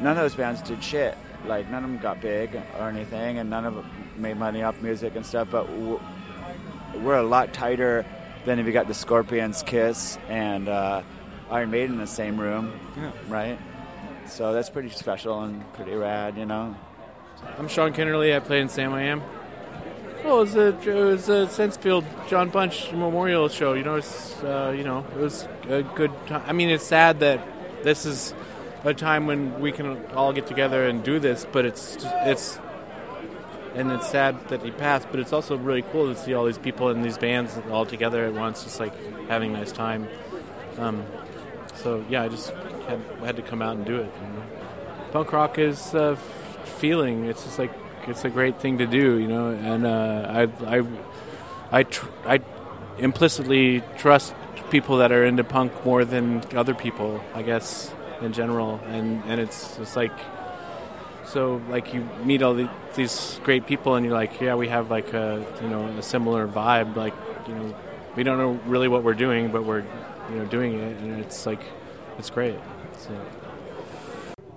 none of those bands did shit. Like none of them got big or anything, and none of them made money off music and stuff. But we're a lot tighter than if you got the Scorpions, Kiss, and uh, Iron Maiden in the same room, yeah. right? So that's pretty special and pretty rad, you know. I'm Sean Kennerly. I play in Samiam. Well, it was a, it was a Sensefield Jon Bunch Memorial Show. You know, it's uh, you know it was a good time. I mean, it's sad that this is a time when we can all get together and do this, but it's it's and it's sad that he passed, but it's also really cool to see all these people in these bands all together at once, just like having a nice time. Um, so yeah, I just had, had to come out and do it. You know? Punk rock is a feeling. It's just like it's a great thing to do, you know. And uh, I I I tr- I implicitly trust people that are into punk more than other people, I guess, in general. And and it's just like so like you meet all the, these great people and you're like yeah we have like a you know a similar vibe like you know we don't know really what we're doing but we're you know doing it and it's like it's great so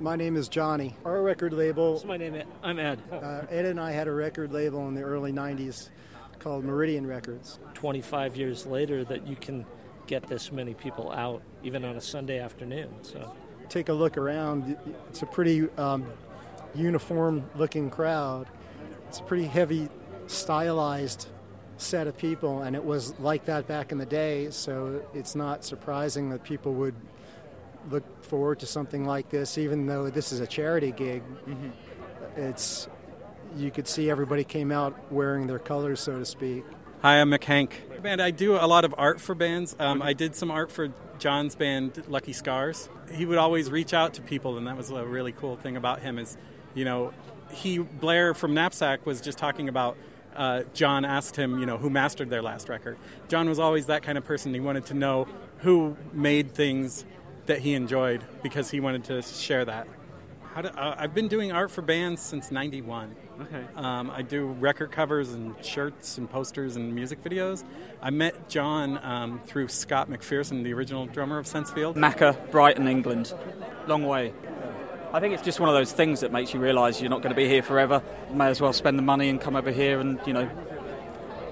my name is Johnny. Our record label. What's my name? I'm Ed. Uh, Ed and I had a record label in the early '90s called Meridian Records. 25 years later, that you can get this many people out, even on a Sunday afternoon. So, take a look around. It's a pretty um, uniform looking crowd. it's a pretty heavy, stylized set of people, and it was like that back in the day. So it's not surprising that people would look forward to something like this, even though this is a charity gig. Mhm. It's you could see everybody came out wearing their colors, so to speak. Hi, I'm McHank. And I do a lot of art for bands. Um, I did some art for Jon's band, Lucky Scars. He would always reach out to people, and that was a really cool thing about him. Is you know, he Blair from Knapsack was just talking about. Uh, Jon asked him, you know, who mastered their last record. Jon was always that kind of person. He wanted to know who made things that he enjoyed because he wanted to share that. How do, uh, I've been doing art for bands since '91. Okay. Um, I do record covers and shirts and posters and music videos. I met Jon um, through Scott McPherson, the original drummer of Sensefield. Macca, Brighton, England. Long way. I think it's just one of those things that makes you realise you're not going to be here forever. May as well spend the money and come over here and, you know,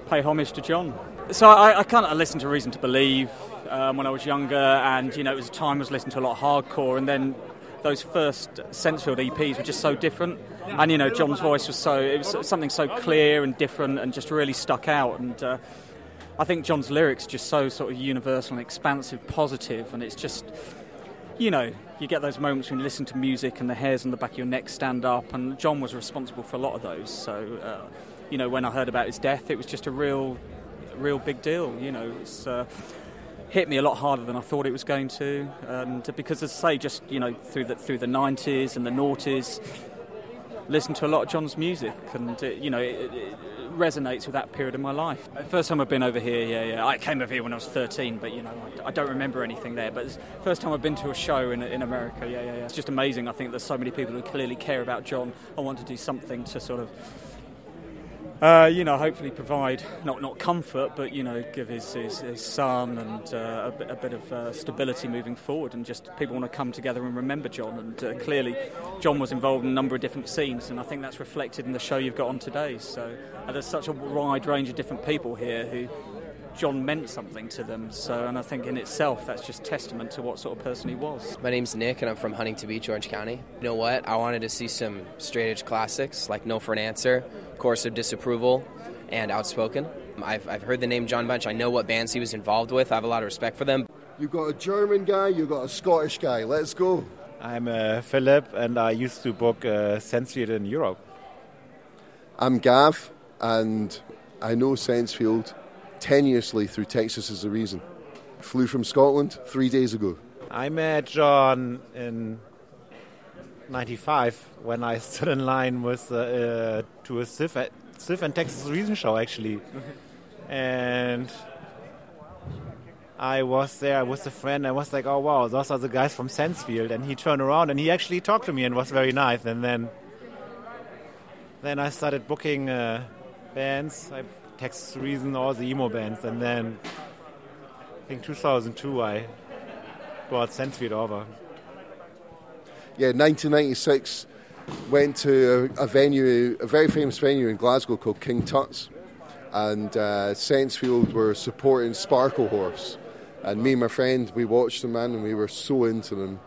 pay homage to Jon. So I, I kind of listened to Reason to Believe um, when I was younger, and, you know, it was a time I was listening to a lot of hardcore, and then those first Sensefield EPs were just so different. And, you know, Jon's voice was so, it was something so clear and different and just really stuck out. And, uh, I think Jon's lyrics just so sort of universal and expansive, positive, and it's just, you know, you get those moments when you listen to music and the hairs on the back of your neck stand up, and Jon was responsible for a lot of those. So, uh, you know, when I heard about his death, it was just a real, real big deal. You know, it's uh, hit me a lot harder than I thought it was going to, and because, as I say, just you know, through the through the '90s and the noughties, listened to a lot of Jon's music, and it, you know, it, it resonates with that period of my life. First time I've been over here, yeah, yeah. I came over here when I was 13, but you know, I, I don't remember anything there. But it's first time I've been to a show in, in America, yeah, yeah, yeah. It's just amazing. I think there's so many people who clearly care about Jon. I want to do something to sort of. Uh, you know, hopefully provide not not comfort, but you know, give his his, his son and uh, a, bit, a bit of uh, stability moving forward, and just people want to come together and remember Jon. And uh, clearly, Jon was involved in a number of different scenes, and I think that's reflected in the show you've got on today. So uh, there's such a wide range of different people here who Jon meant something to them. So, and I think in itself, that's just testament to what sort of person he was. My name's Nick, and I'm from Huntington Beach, Orange County. You know what? I wanted to see some straight edge classics like No for an Answer, Chorus of Disapproval, and Outspoken. I've, I've heard the name Jon Bunch. I know what bands he was involved with. I have a lot of respect for them. You've got a German guy, you've got a Scottish guy. Let's go. I'm uh, Philip, and I used to book uh, Sensefield in Europe. I'm Gav, and I know Sensefield tenuously through Texas is the reason. Flew from Scotland three days ago. I met Jon in '95 when I stood in line with uh, to a Sif, Sif and Texas Reason show actually, and I was there with a friend. I was like, "Oh wow, those are the guys from Sensefield," and he turned around and he actually talked to me and was very nice. And then, then I started booking uh, bands. I Texas Reason, all the emo bands, and then I think 2002 I brought Sensefield over. Yeah, 1996 went to a, a venue, a very famous venue in Glasgow called King Tut's, and uh, Sensefield were supporting Sparklehorse, and me and my friend we watched them man, and we were so into them,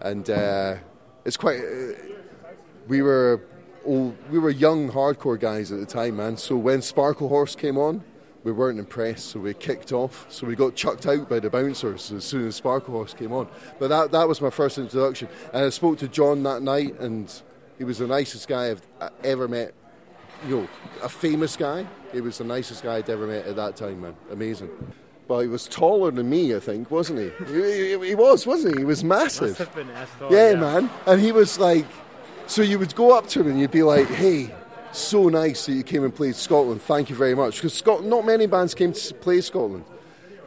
and uh, it's quite. Uh, we were old, we were young hardcore guys at the time, man. So when Sparklehorse came on, we weren't impressed, so we kicked off. So we got chucked out by the bouncers as soon as Sparklehorse came on. But that that was my first introduction, and I spoke to Jon that night, and he was the nicest guy I've ever met. You know, a famous guy. He was the nicest guy I'd ever met at that time, man. Amazing. Well, he was taller than me, I think, wasn't he? he, he, he was, wasn't he? He was massive. Been yeah, yeah. man. And he was like, so you would go up to him and you'd be like, hey, so nice that you came and played Scotland. Thank you very much. Because Scot- not many bands came to play Scotland.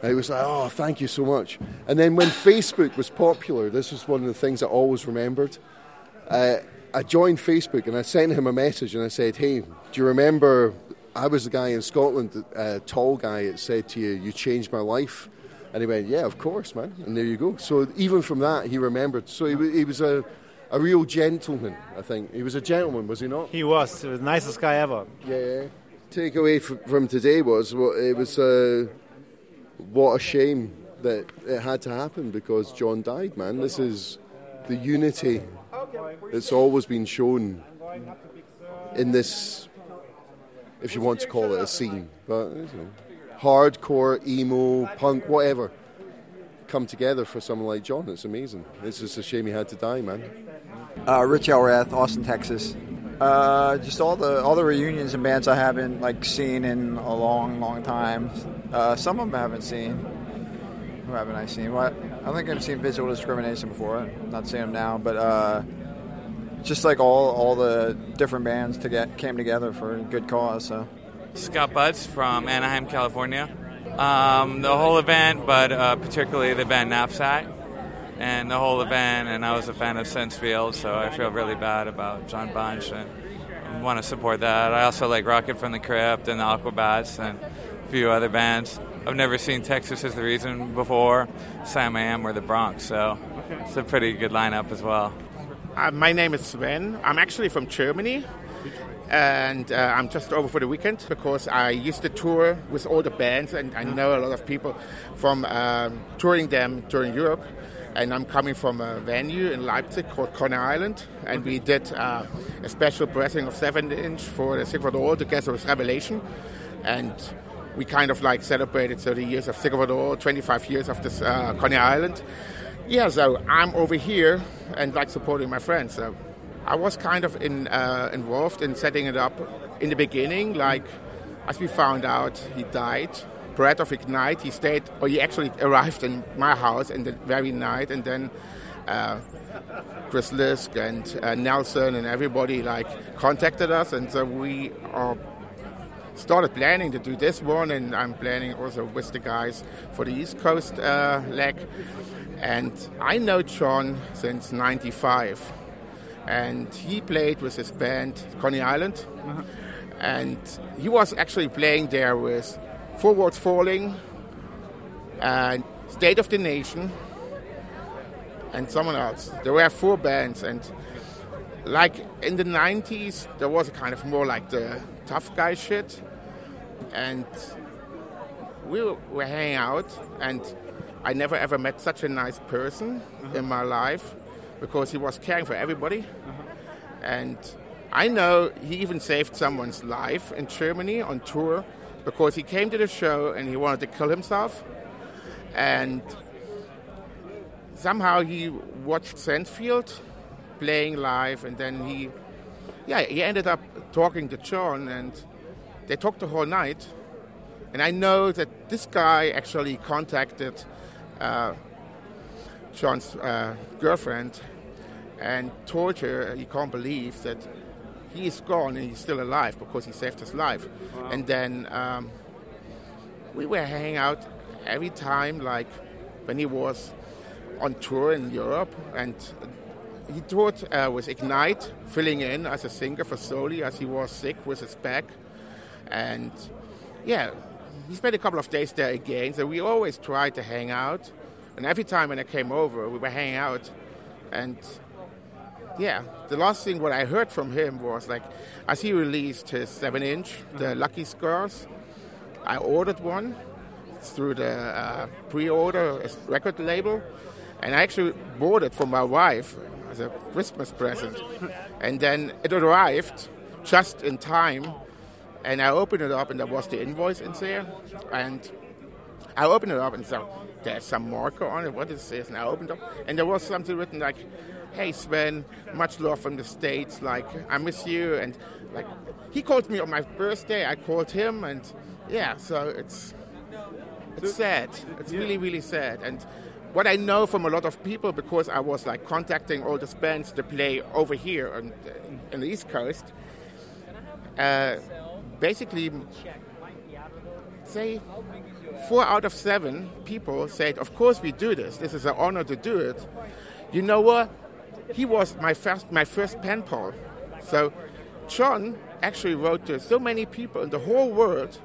And he was like, oh, thank you so much. And then when Facebook was popular, this was one of the things I always remembered. Uh, I joined Facebook and I sent him a message and I said, hey, do you remember I was the guy in Scotland, a uh, tall guy, that said to you, you changed my life? And he went, yeah, of course, man. And there you go. So even from that, he remembered. So he, he was a, a real gentleman, I think. He was a gentleman, was he not? He was. He was the nicest guy ever. Yeah, yeah. Takeaway from today was well, it was uh, what a shame that it had to happen because Jon died, man. This is the unity that's always been shown in this, if you want to call it a scene, but you know, hardcore, emo, punk, whatever, come together for someone like Jon. It's amazing. It's just a shame he had to die, man. Uh, Rich Elrath, Austin, Texas. Uh, just all the all the reunions and bands I haven't like seen in a long, long time. Uh, some of them I haven't seen. Who haven't I seen? What? I don't think I've seen Visual Discrimination before. I'm not seeing them now, but uh, just like all all the different bands to get came together for a good cause. So. Scott Butts from Anaheim, California. Um, the whole event, but uh, particularly the band Knapsack and the whole event. And I was a fan of Sensefield, so I feel really bad about Jon Bunch and want to support that. I also like Rocket from the Crypt and the Aquabats and a few other bands. I've never seen Texas as the Reason before, Samiam or the Bronx, so it's a pretty good lineup as well. Uh, my name is Sven. I'm actually from Germany. And uh, I'm just over for the weekend because I used to tour with all the bands, and I know a lot of people from um, touring them during Europe. And I'm coming from a venue in Leipzig called Coney Island, and we did uh, a special pressing of 7 inch for the Sick of It All together with Revelation. And we kind of like celebrated 30 years of Sick of It All, 25 years of this uh, Island. Yeah, so I'm over here and like supporting my friends. So I was kind of in, uh, involved in setting it up in the beginning. Like, as we found out, he died. Brad of Ignite, he stayed, or he actually arrived in my house in the very night, and then uh, Chris Lisk and uh, Nelson and everybody like contacted us, and so we are started planning to do this one, and I'm planning also with the guys for the East Coast uh, leg. And I know Jon since '95 and he played with his band Coney Island, uh-huh. and he was actually playing there with Forward Falling and State of the Nation and someone else. There were four bands, and like in the 90s, there was a kind of more like the tough guy shit, and we were, were hanging out, and I never ever met such a nice person uh-huh. in my life because he was caring for everybody. And I know he even saved someone's life in Germany on tour because he came to the show and he wanted to kill himself. And somehow he watched Sensefield playing live, and then he, yeah, he ended up talking to Jon, and they talked the whole night. And I know that this guy actually contacted uh, Jon's uh, girlfriend and torture. he can't believe that he is gone and he's still alive because he saved his life. And then um, we were hanging out every time, like when he was on tour in Europe, and he toured uh, with Ignite, filling in as a singer for Zoli as he was sick with his back. And yeah, he spent a couple of days there again, so we always tried to hang out. And every time when I came over, we were hanging out. And yeah, the last thing what I heard from him was like, as he released his seven inch, the Lucky Scars, I ordered one through the uh, pre-order record label, and I actually bought it for my wife as a Christmas present. And then it arrived just in time, and I opened it up, and there was the invoice in there, and I opened it up and said, "There's some marker on it. What is this?" And I opened it up, and there was something written like, "Hey Sven, much love from the states. Like I miss you." And like he called me on my birthday. I called him, and yeah, so it's it's sad. It's really really sad. And what I know from a lot of people, because I was like contacting all these bands to play over here on, on the East Coast, uh, basically say four out of seven people said, Of course, we do this. This is an honor to do it. You know what? He was my first, my first pen pal. So, Jon actually wrote to so many people in the whole world,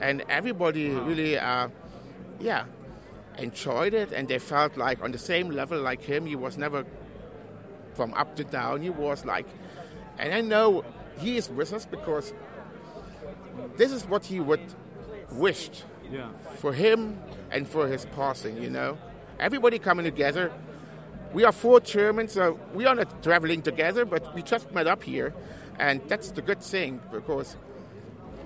and everybody really, uh, yeah, enjoyed it, and they felt like on the same level like him. He was never from up to down. He was like, and I know he is with us because this is what he would wished Yeah. for him and for his passing, you know. Everybody coming together. We are four Germans, so we are not traveling together, but we just met up here. And that's the good thing because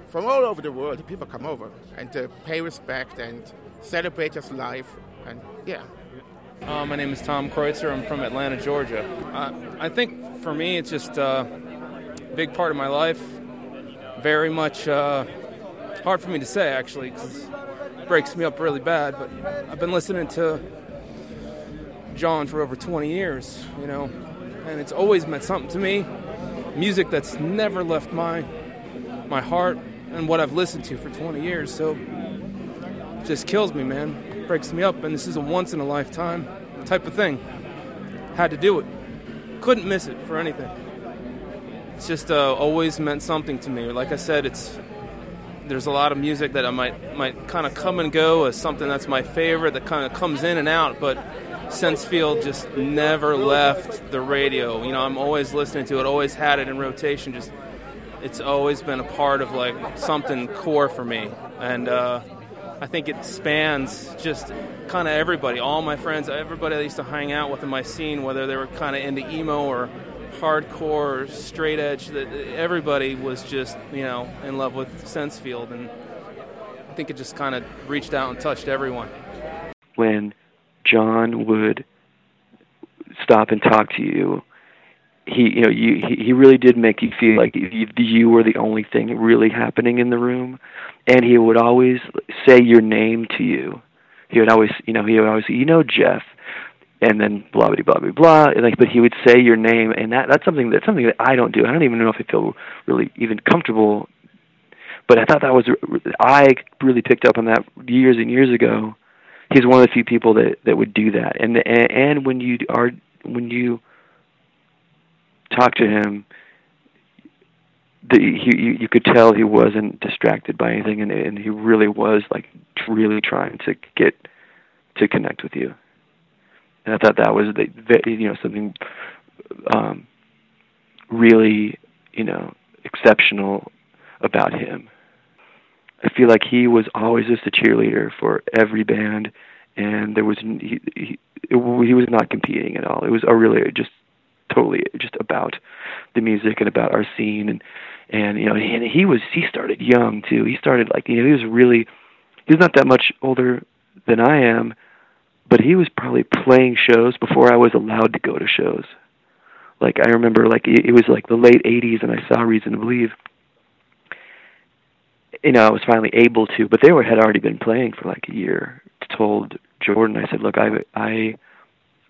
from all over the world, people come over and to pay respect and celebrate his life. And yeah. Uh, my name is Tom Kreutzer. I'm from Atlanta, Georgia. Uh, I think for me, it's just uh, a big part of my life. Very much uh, hard for me to say, actually, because it breaks me up really bad. But I've been listening to Jon for over 20 years, you know, and it's always meant something to me. Music that's never left my my heart and what I've listened to for 20 years. So just kills me, man. Breaks me up, and this is a once in a lifetime type of thing. Had to do it. Couldn't miss it for anything. It's just uh, always meant something to me. Like I said, it's there's a lot of music that I might might kind of come and go as something that's my favorite that kind of comes in and out, but Sensefield just never left the radio. You know, I'm always listening to it, always had it in rotation. Just it's always been a part of like something core for me, and uh, I think it spans just kind of everybody, all my friends, everybody I used to hang out with in my scene, whether they were kind of into emo or hardcore or straight edge. That everybody was just you know in love with Sensefield, and I think it just kind of reached out and touched everyone. When Jon would stop and talk to you, he you know you he, he really did make you feel like you, you were the only thing really happening in the room, and he would always say your name to you. He would always you know he would always say, you know Jeff, and then blah blah blah blah blah. And like, but he would say your name, and that that's something that's something that I don't do. I don't even know if I feel really even comfortable. But I thought that was I really picked up on that years and years ago he's one of the few people that that would do that. And and, and when you are when you talk to him, the, he you, you could tell he wasn't distracted by anything, and and he really was like really trying to get to connect with you. And I thought that was the, you know something um, really you know exceptional about him. I feel like he was always just a cheerleader for every band, and there was he he, he was not competing at all. It was a really just totally just about the music and about our scene, and and you know and he was he started young too. He started like you know he was really he was not that much older than I am, but he was probably playing shows before I was allowed to go to shows. Like I remember like it, it was like the late '80s, and I saw Reason to Believe you know, I was finally able to, but they were had already been playing for like a year. Told Jordan, I said, look, I I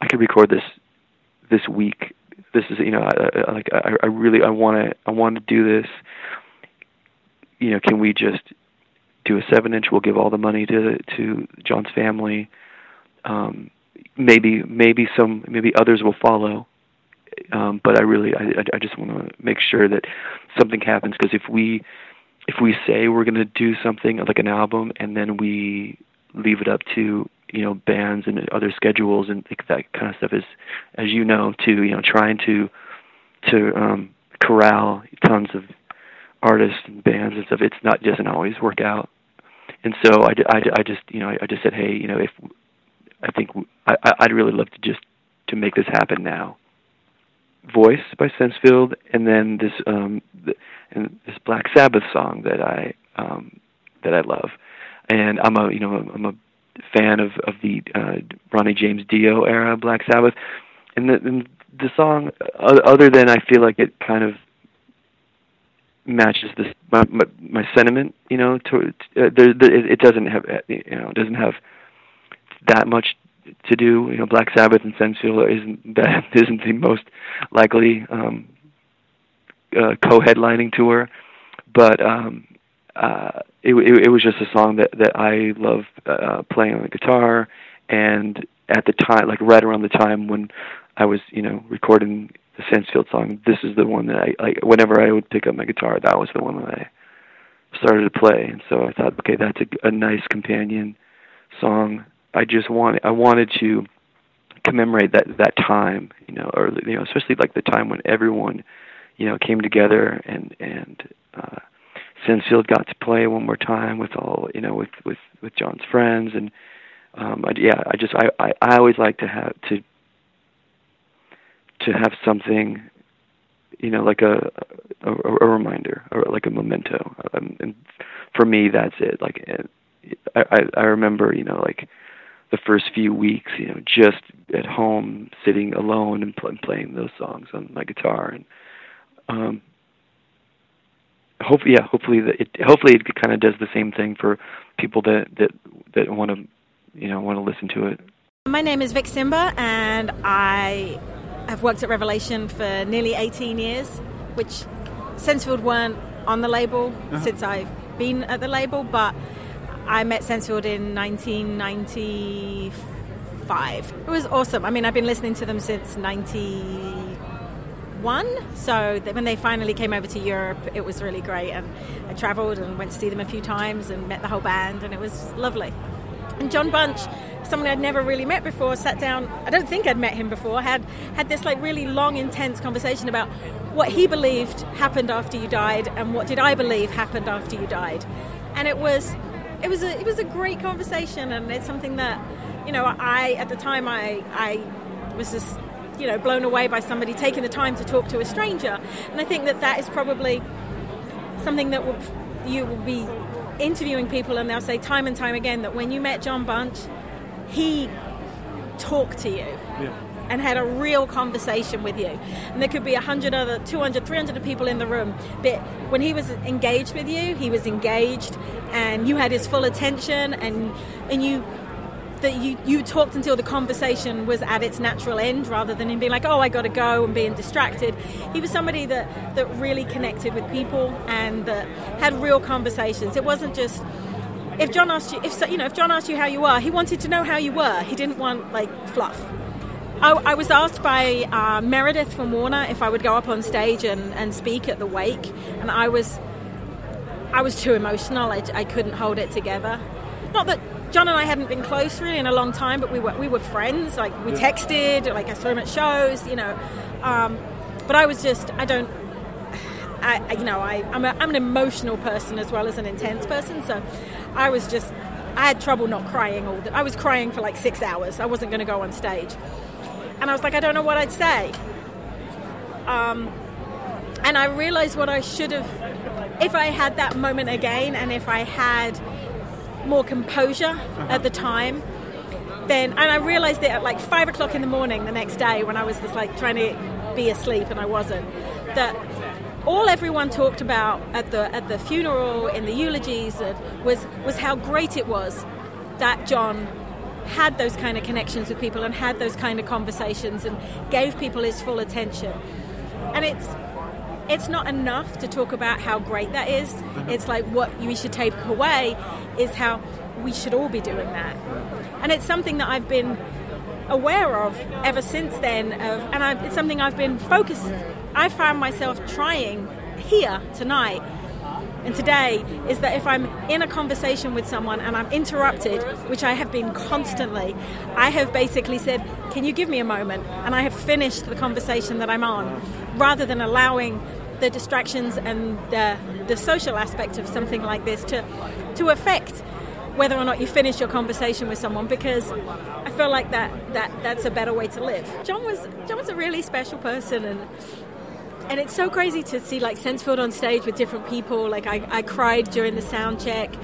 I could record this this week. This is you know, I, I, like I, I really I want to I want to do this. You know, can we just do a seven inch? We'll give all the money to to Jon's family. Um, maybe maybe some maybe others will follow. Um, but I really I I just want to make sure that something happens because if we if we say we're going to do something like an album and then we leave it up to you know bands and other schedules and that kind of stuff is as you know to you know trying to to um corral tons of artists and bands and stuff it's not doesn't always work out. And so i i, I just you know I just said hey you know if i think i i'd really love to just to make this happen now voice by sensefield and then this um the, and this Black Sabbath song that I um, that I love, and I'm a you know I'm a fan of of the uh, Ronnie James Dio era Black Sabbath, and the and the song other than I feel like it kind of matches this my my, my sentiment you know to uh, there, there it doesn't have you know doesn't have that much to do you know Black Sabbath and Sensefield isn't that isn't the most likely um uh, co-headlining tour, but um, uh, it, it, it was just a song that that I love uh, playing on the guitar, and at the time, like right around the time when I was, you know, recording the Sensefield song, this is the one that I like. Whenever I would pick up my guitar, that was the one that I started to play, and so I thought, okay, that's a, a nice companion song. I just wanted, I wanted to commemorate that that time, you know, or you know, especially like the time when everyone you know, came together and and uh, Sensefield got to play one more time with all you know with with with Jon's friends and um, I, yeah, I just I, I I always like to have to to have something you know, like a a, a reminder or like a memento. Um, and for me, that's it. Like I, I I remember, you know, like the first few weeks, you know, just at home, sitting alone and pl- playing those songs on my guitar, and um, hopefully, yeah, hopefully that it hopefully it kind of does the same thing for people that that that want to, you know, want to listen to it. My name is Vique Simba, and I have worked at Revelation for nearly 18 years, which Sensefield weren't on the label uh-huh. since I've been at the label, but I met Sensefield in 1995. It was awesome. I mean, I've been listening to them since 91. So when they finally came over to Europe, it was really great. And I traveled and went to see them a few times and met the whole band, and it was lovely. And Jon Bunch, someone I'd never really met before, sat down. I don't think I'd met him before. Had had this like really long, intense conversation about what he believed happened after you died, and what did I believe happened after you died. And it was it was a it was a great conversation, and it's something that you know I at the time I I was just you know blown away by somebody taking the time to talk to a stranger, and I think that that is probably something that will you will be interviewing people, and they'll say time and time again that when you met Jon Bunch, he talked to you. Yeah and had a real conversation with you. And there could be 100 other, 200, 300 people in the room. But when he was engaged with you, he was engaged and you had his full attention and, and you that you, you talked until the conversation was at its natural end rather than him being like, oh, I got to go and being distracted. He was somebody that, that really connected with people and that had real conversations. It wasn't just if Jon asked you if you know if Jon asked you how you are, he wanted to know how you were. He didn't want like fluff. I, I was asked by uh, Meredith from Warner if I would go up on stage and, and speak at the wake, and I was I was too emotional. I, I couldn't hold it together. Not that Jon and I hadn't been close really in a long time, but we were we were friends. Like we texted, like I saw him at shows, you know. Um, but I was just I don't. I, I you know I I'm, a, I'm an emotional person as well as an intense person, so I was just I had trouble not crying all the, I was crying for like six hours. I wasn't going to go on stage and I was like, I don't know what I'd say. Um, and I realized what I should have, if I had that moment again, and if I had more composure uh-huh. at the time, then, and I realized it at like five o'clock in the morning the next day when I was just like trying to be asleep and I wasn't, that all everyone talked about at the at the funeral in the eulogies was was how great it was that Jon had those kind of connections with people and had those kind of conversations and gave people his full attention. And it's it's not enough to talk about how great that is. It's like what we should take away is how we should all be doing that. And it's something that I've been aware of ever since then of, and I, it's something I've been focused I found myself trying here tonight and today is that if I'm in a conversation with someone and I'm interrupted, which I have been constantly, I have basically said, Can you give me a moment? And I have finished the conversation that I'm on rather than allowing the distractions and the, the social aspect of something like this to, to affect whether or not you finish your conversation with someone because I feel like that, that that's a better way to live. John was John was a really special person and and it's so crazy to see like Sensefield on stage with different people. Like I, I cried during the sound check,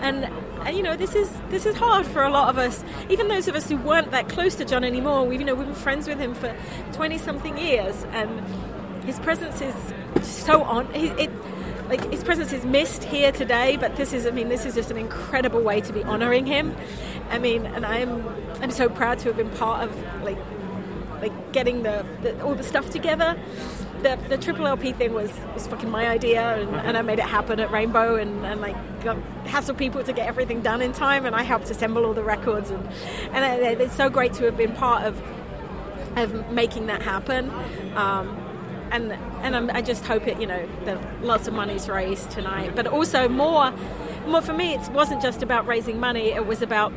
and, and you know this is this is hard for a lot of us. Even those of us who weren't that close to Jon anymore, we've you know we've been friends with him for twenty something years, and his presence is so on. It, it, like his presence is missed here today, but this is I mean this is just an incredible way to be honouring him. I mean, and I'm I'm so proud to have been part of like like getting the, the all the stuff together the, the triple LP thing was, was fucking my idea, and, and I made it happen at Rainbow, and, and like got, hassled people to get everything done in time, and I helped assemble all the records, and and it's so great to have been part of of making that happen. Um, and and I'm, i just hope it, you know, that lots of money's raised tonight, but also more, more for me. It wasn't just about raising money; it was about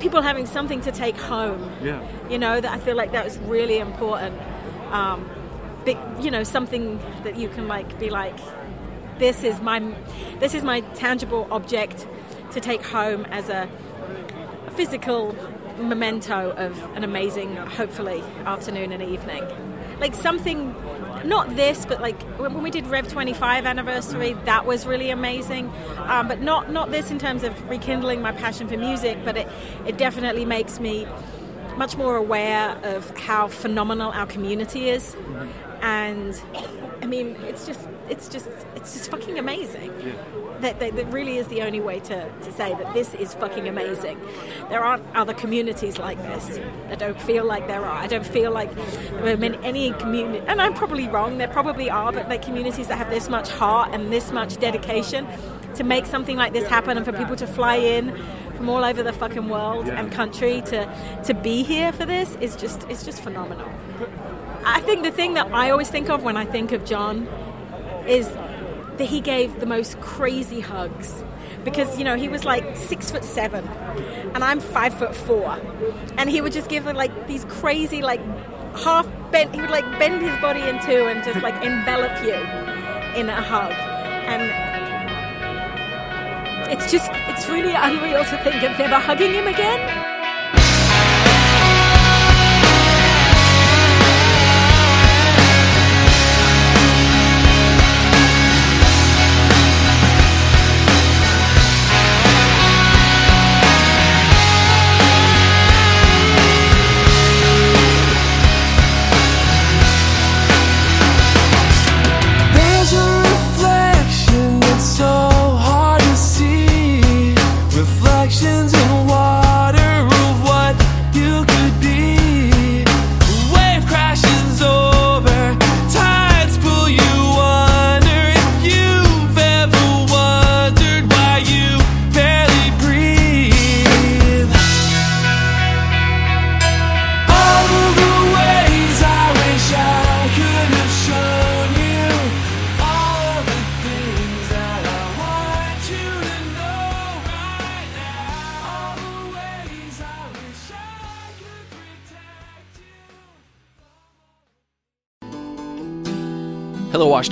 people having something to take home. Yeah. You know that I feel like that was really important. Um, big, you know, something that you can like be like, this is my, this is my tangible object to take home as a, physical memento of an amazing, hopefully, afternoon and evening. Like something not this, but like when we did Rev 25 anniversary, that was really amazing. Um, but not not this in terms of rekindling my passion for music, but it it definitely makes me much more aware of how phenomenal our community is, and I mean it's just it's just it's just fucking amazing. That, that, that really is the only way to, to say that this is fucking amazing. There aren't other communities like this. I don't feel like there are. I don't feel like there are many, any community, and I'm probably wrong, there probably are, but like communities that have this much heart and this much dedication to make something like this happen and for people to fly in from all over the fucking world and country to, to be here for this is just, it's just phenomenal. I think the thing that I always think of when I think of Jon is that he gave the most crazy hugs. Because you know he was like six foot seven and i'm five foot four. And he would just give like these crazy like half bent he would like bend his body in two and just like envelop you in a hug. And it's just it's really unreal to think of never hugging him again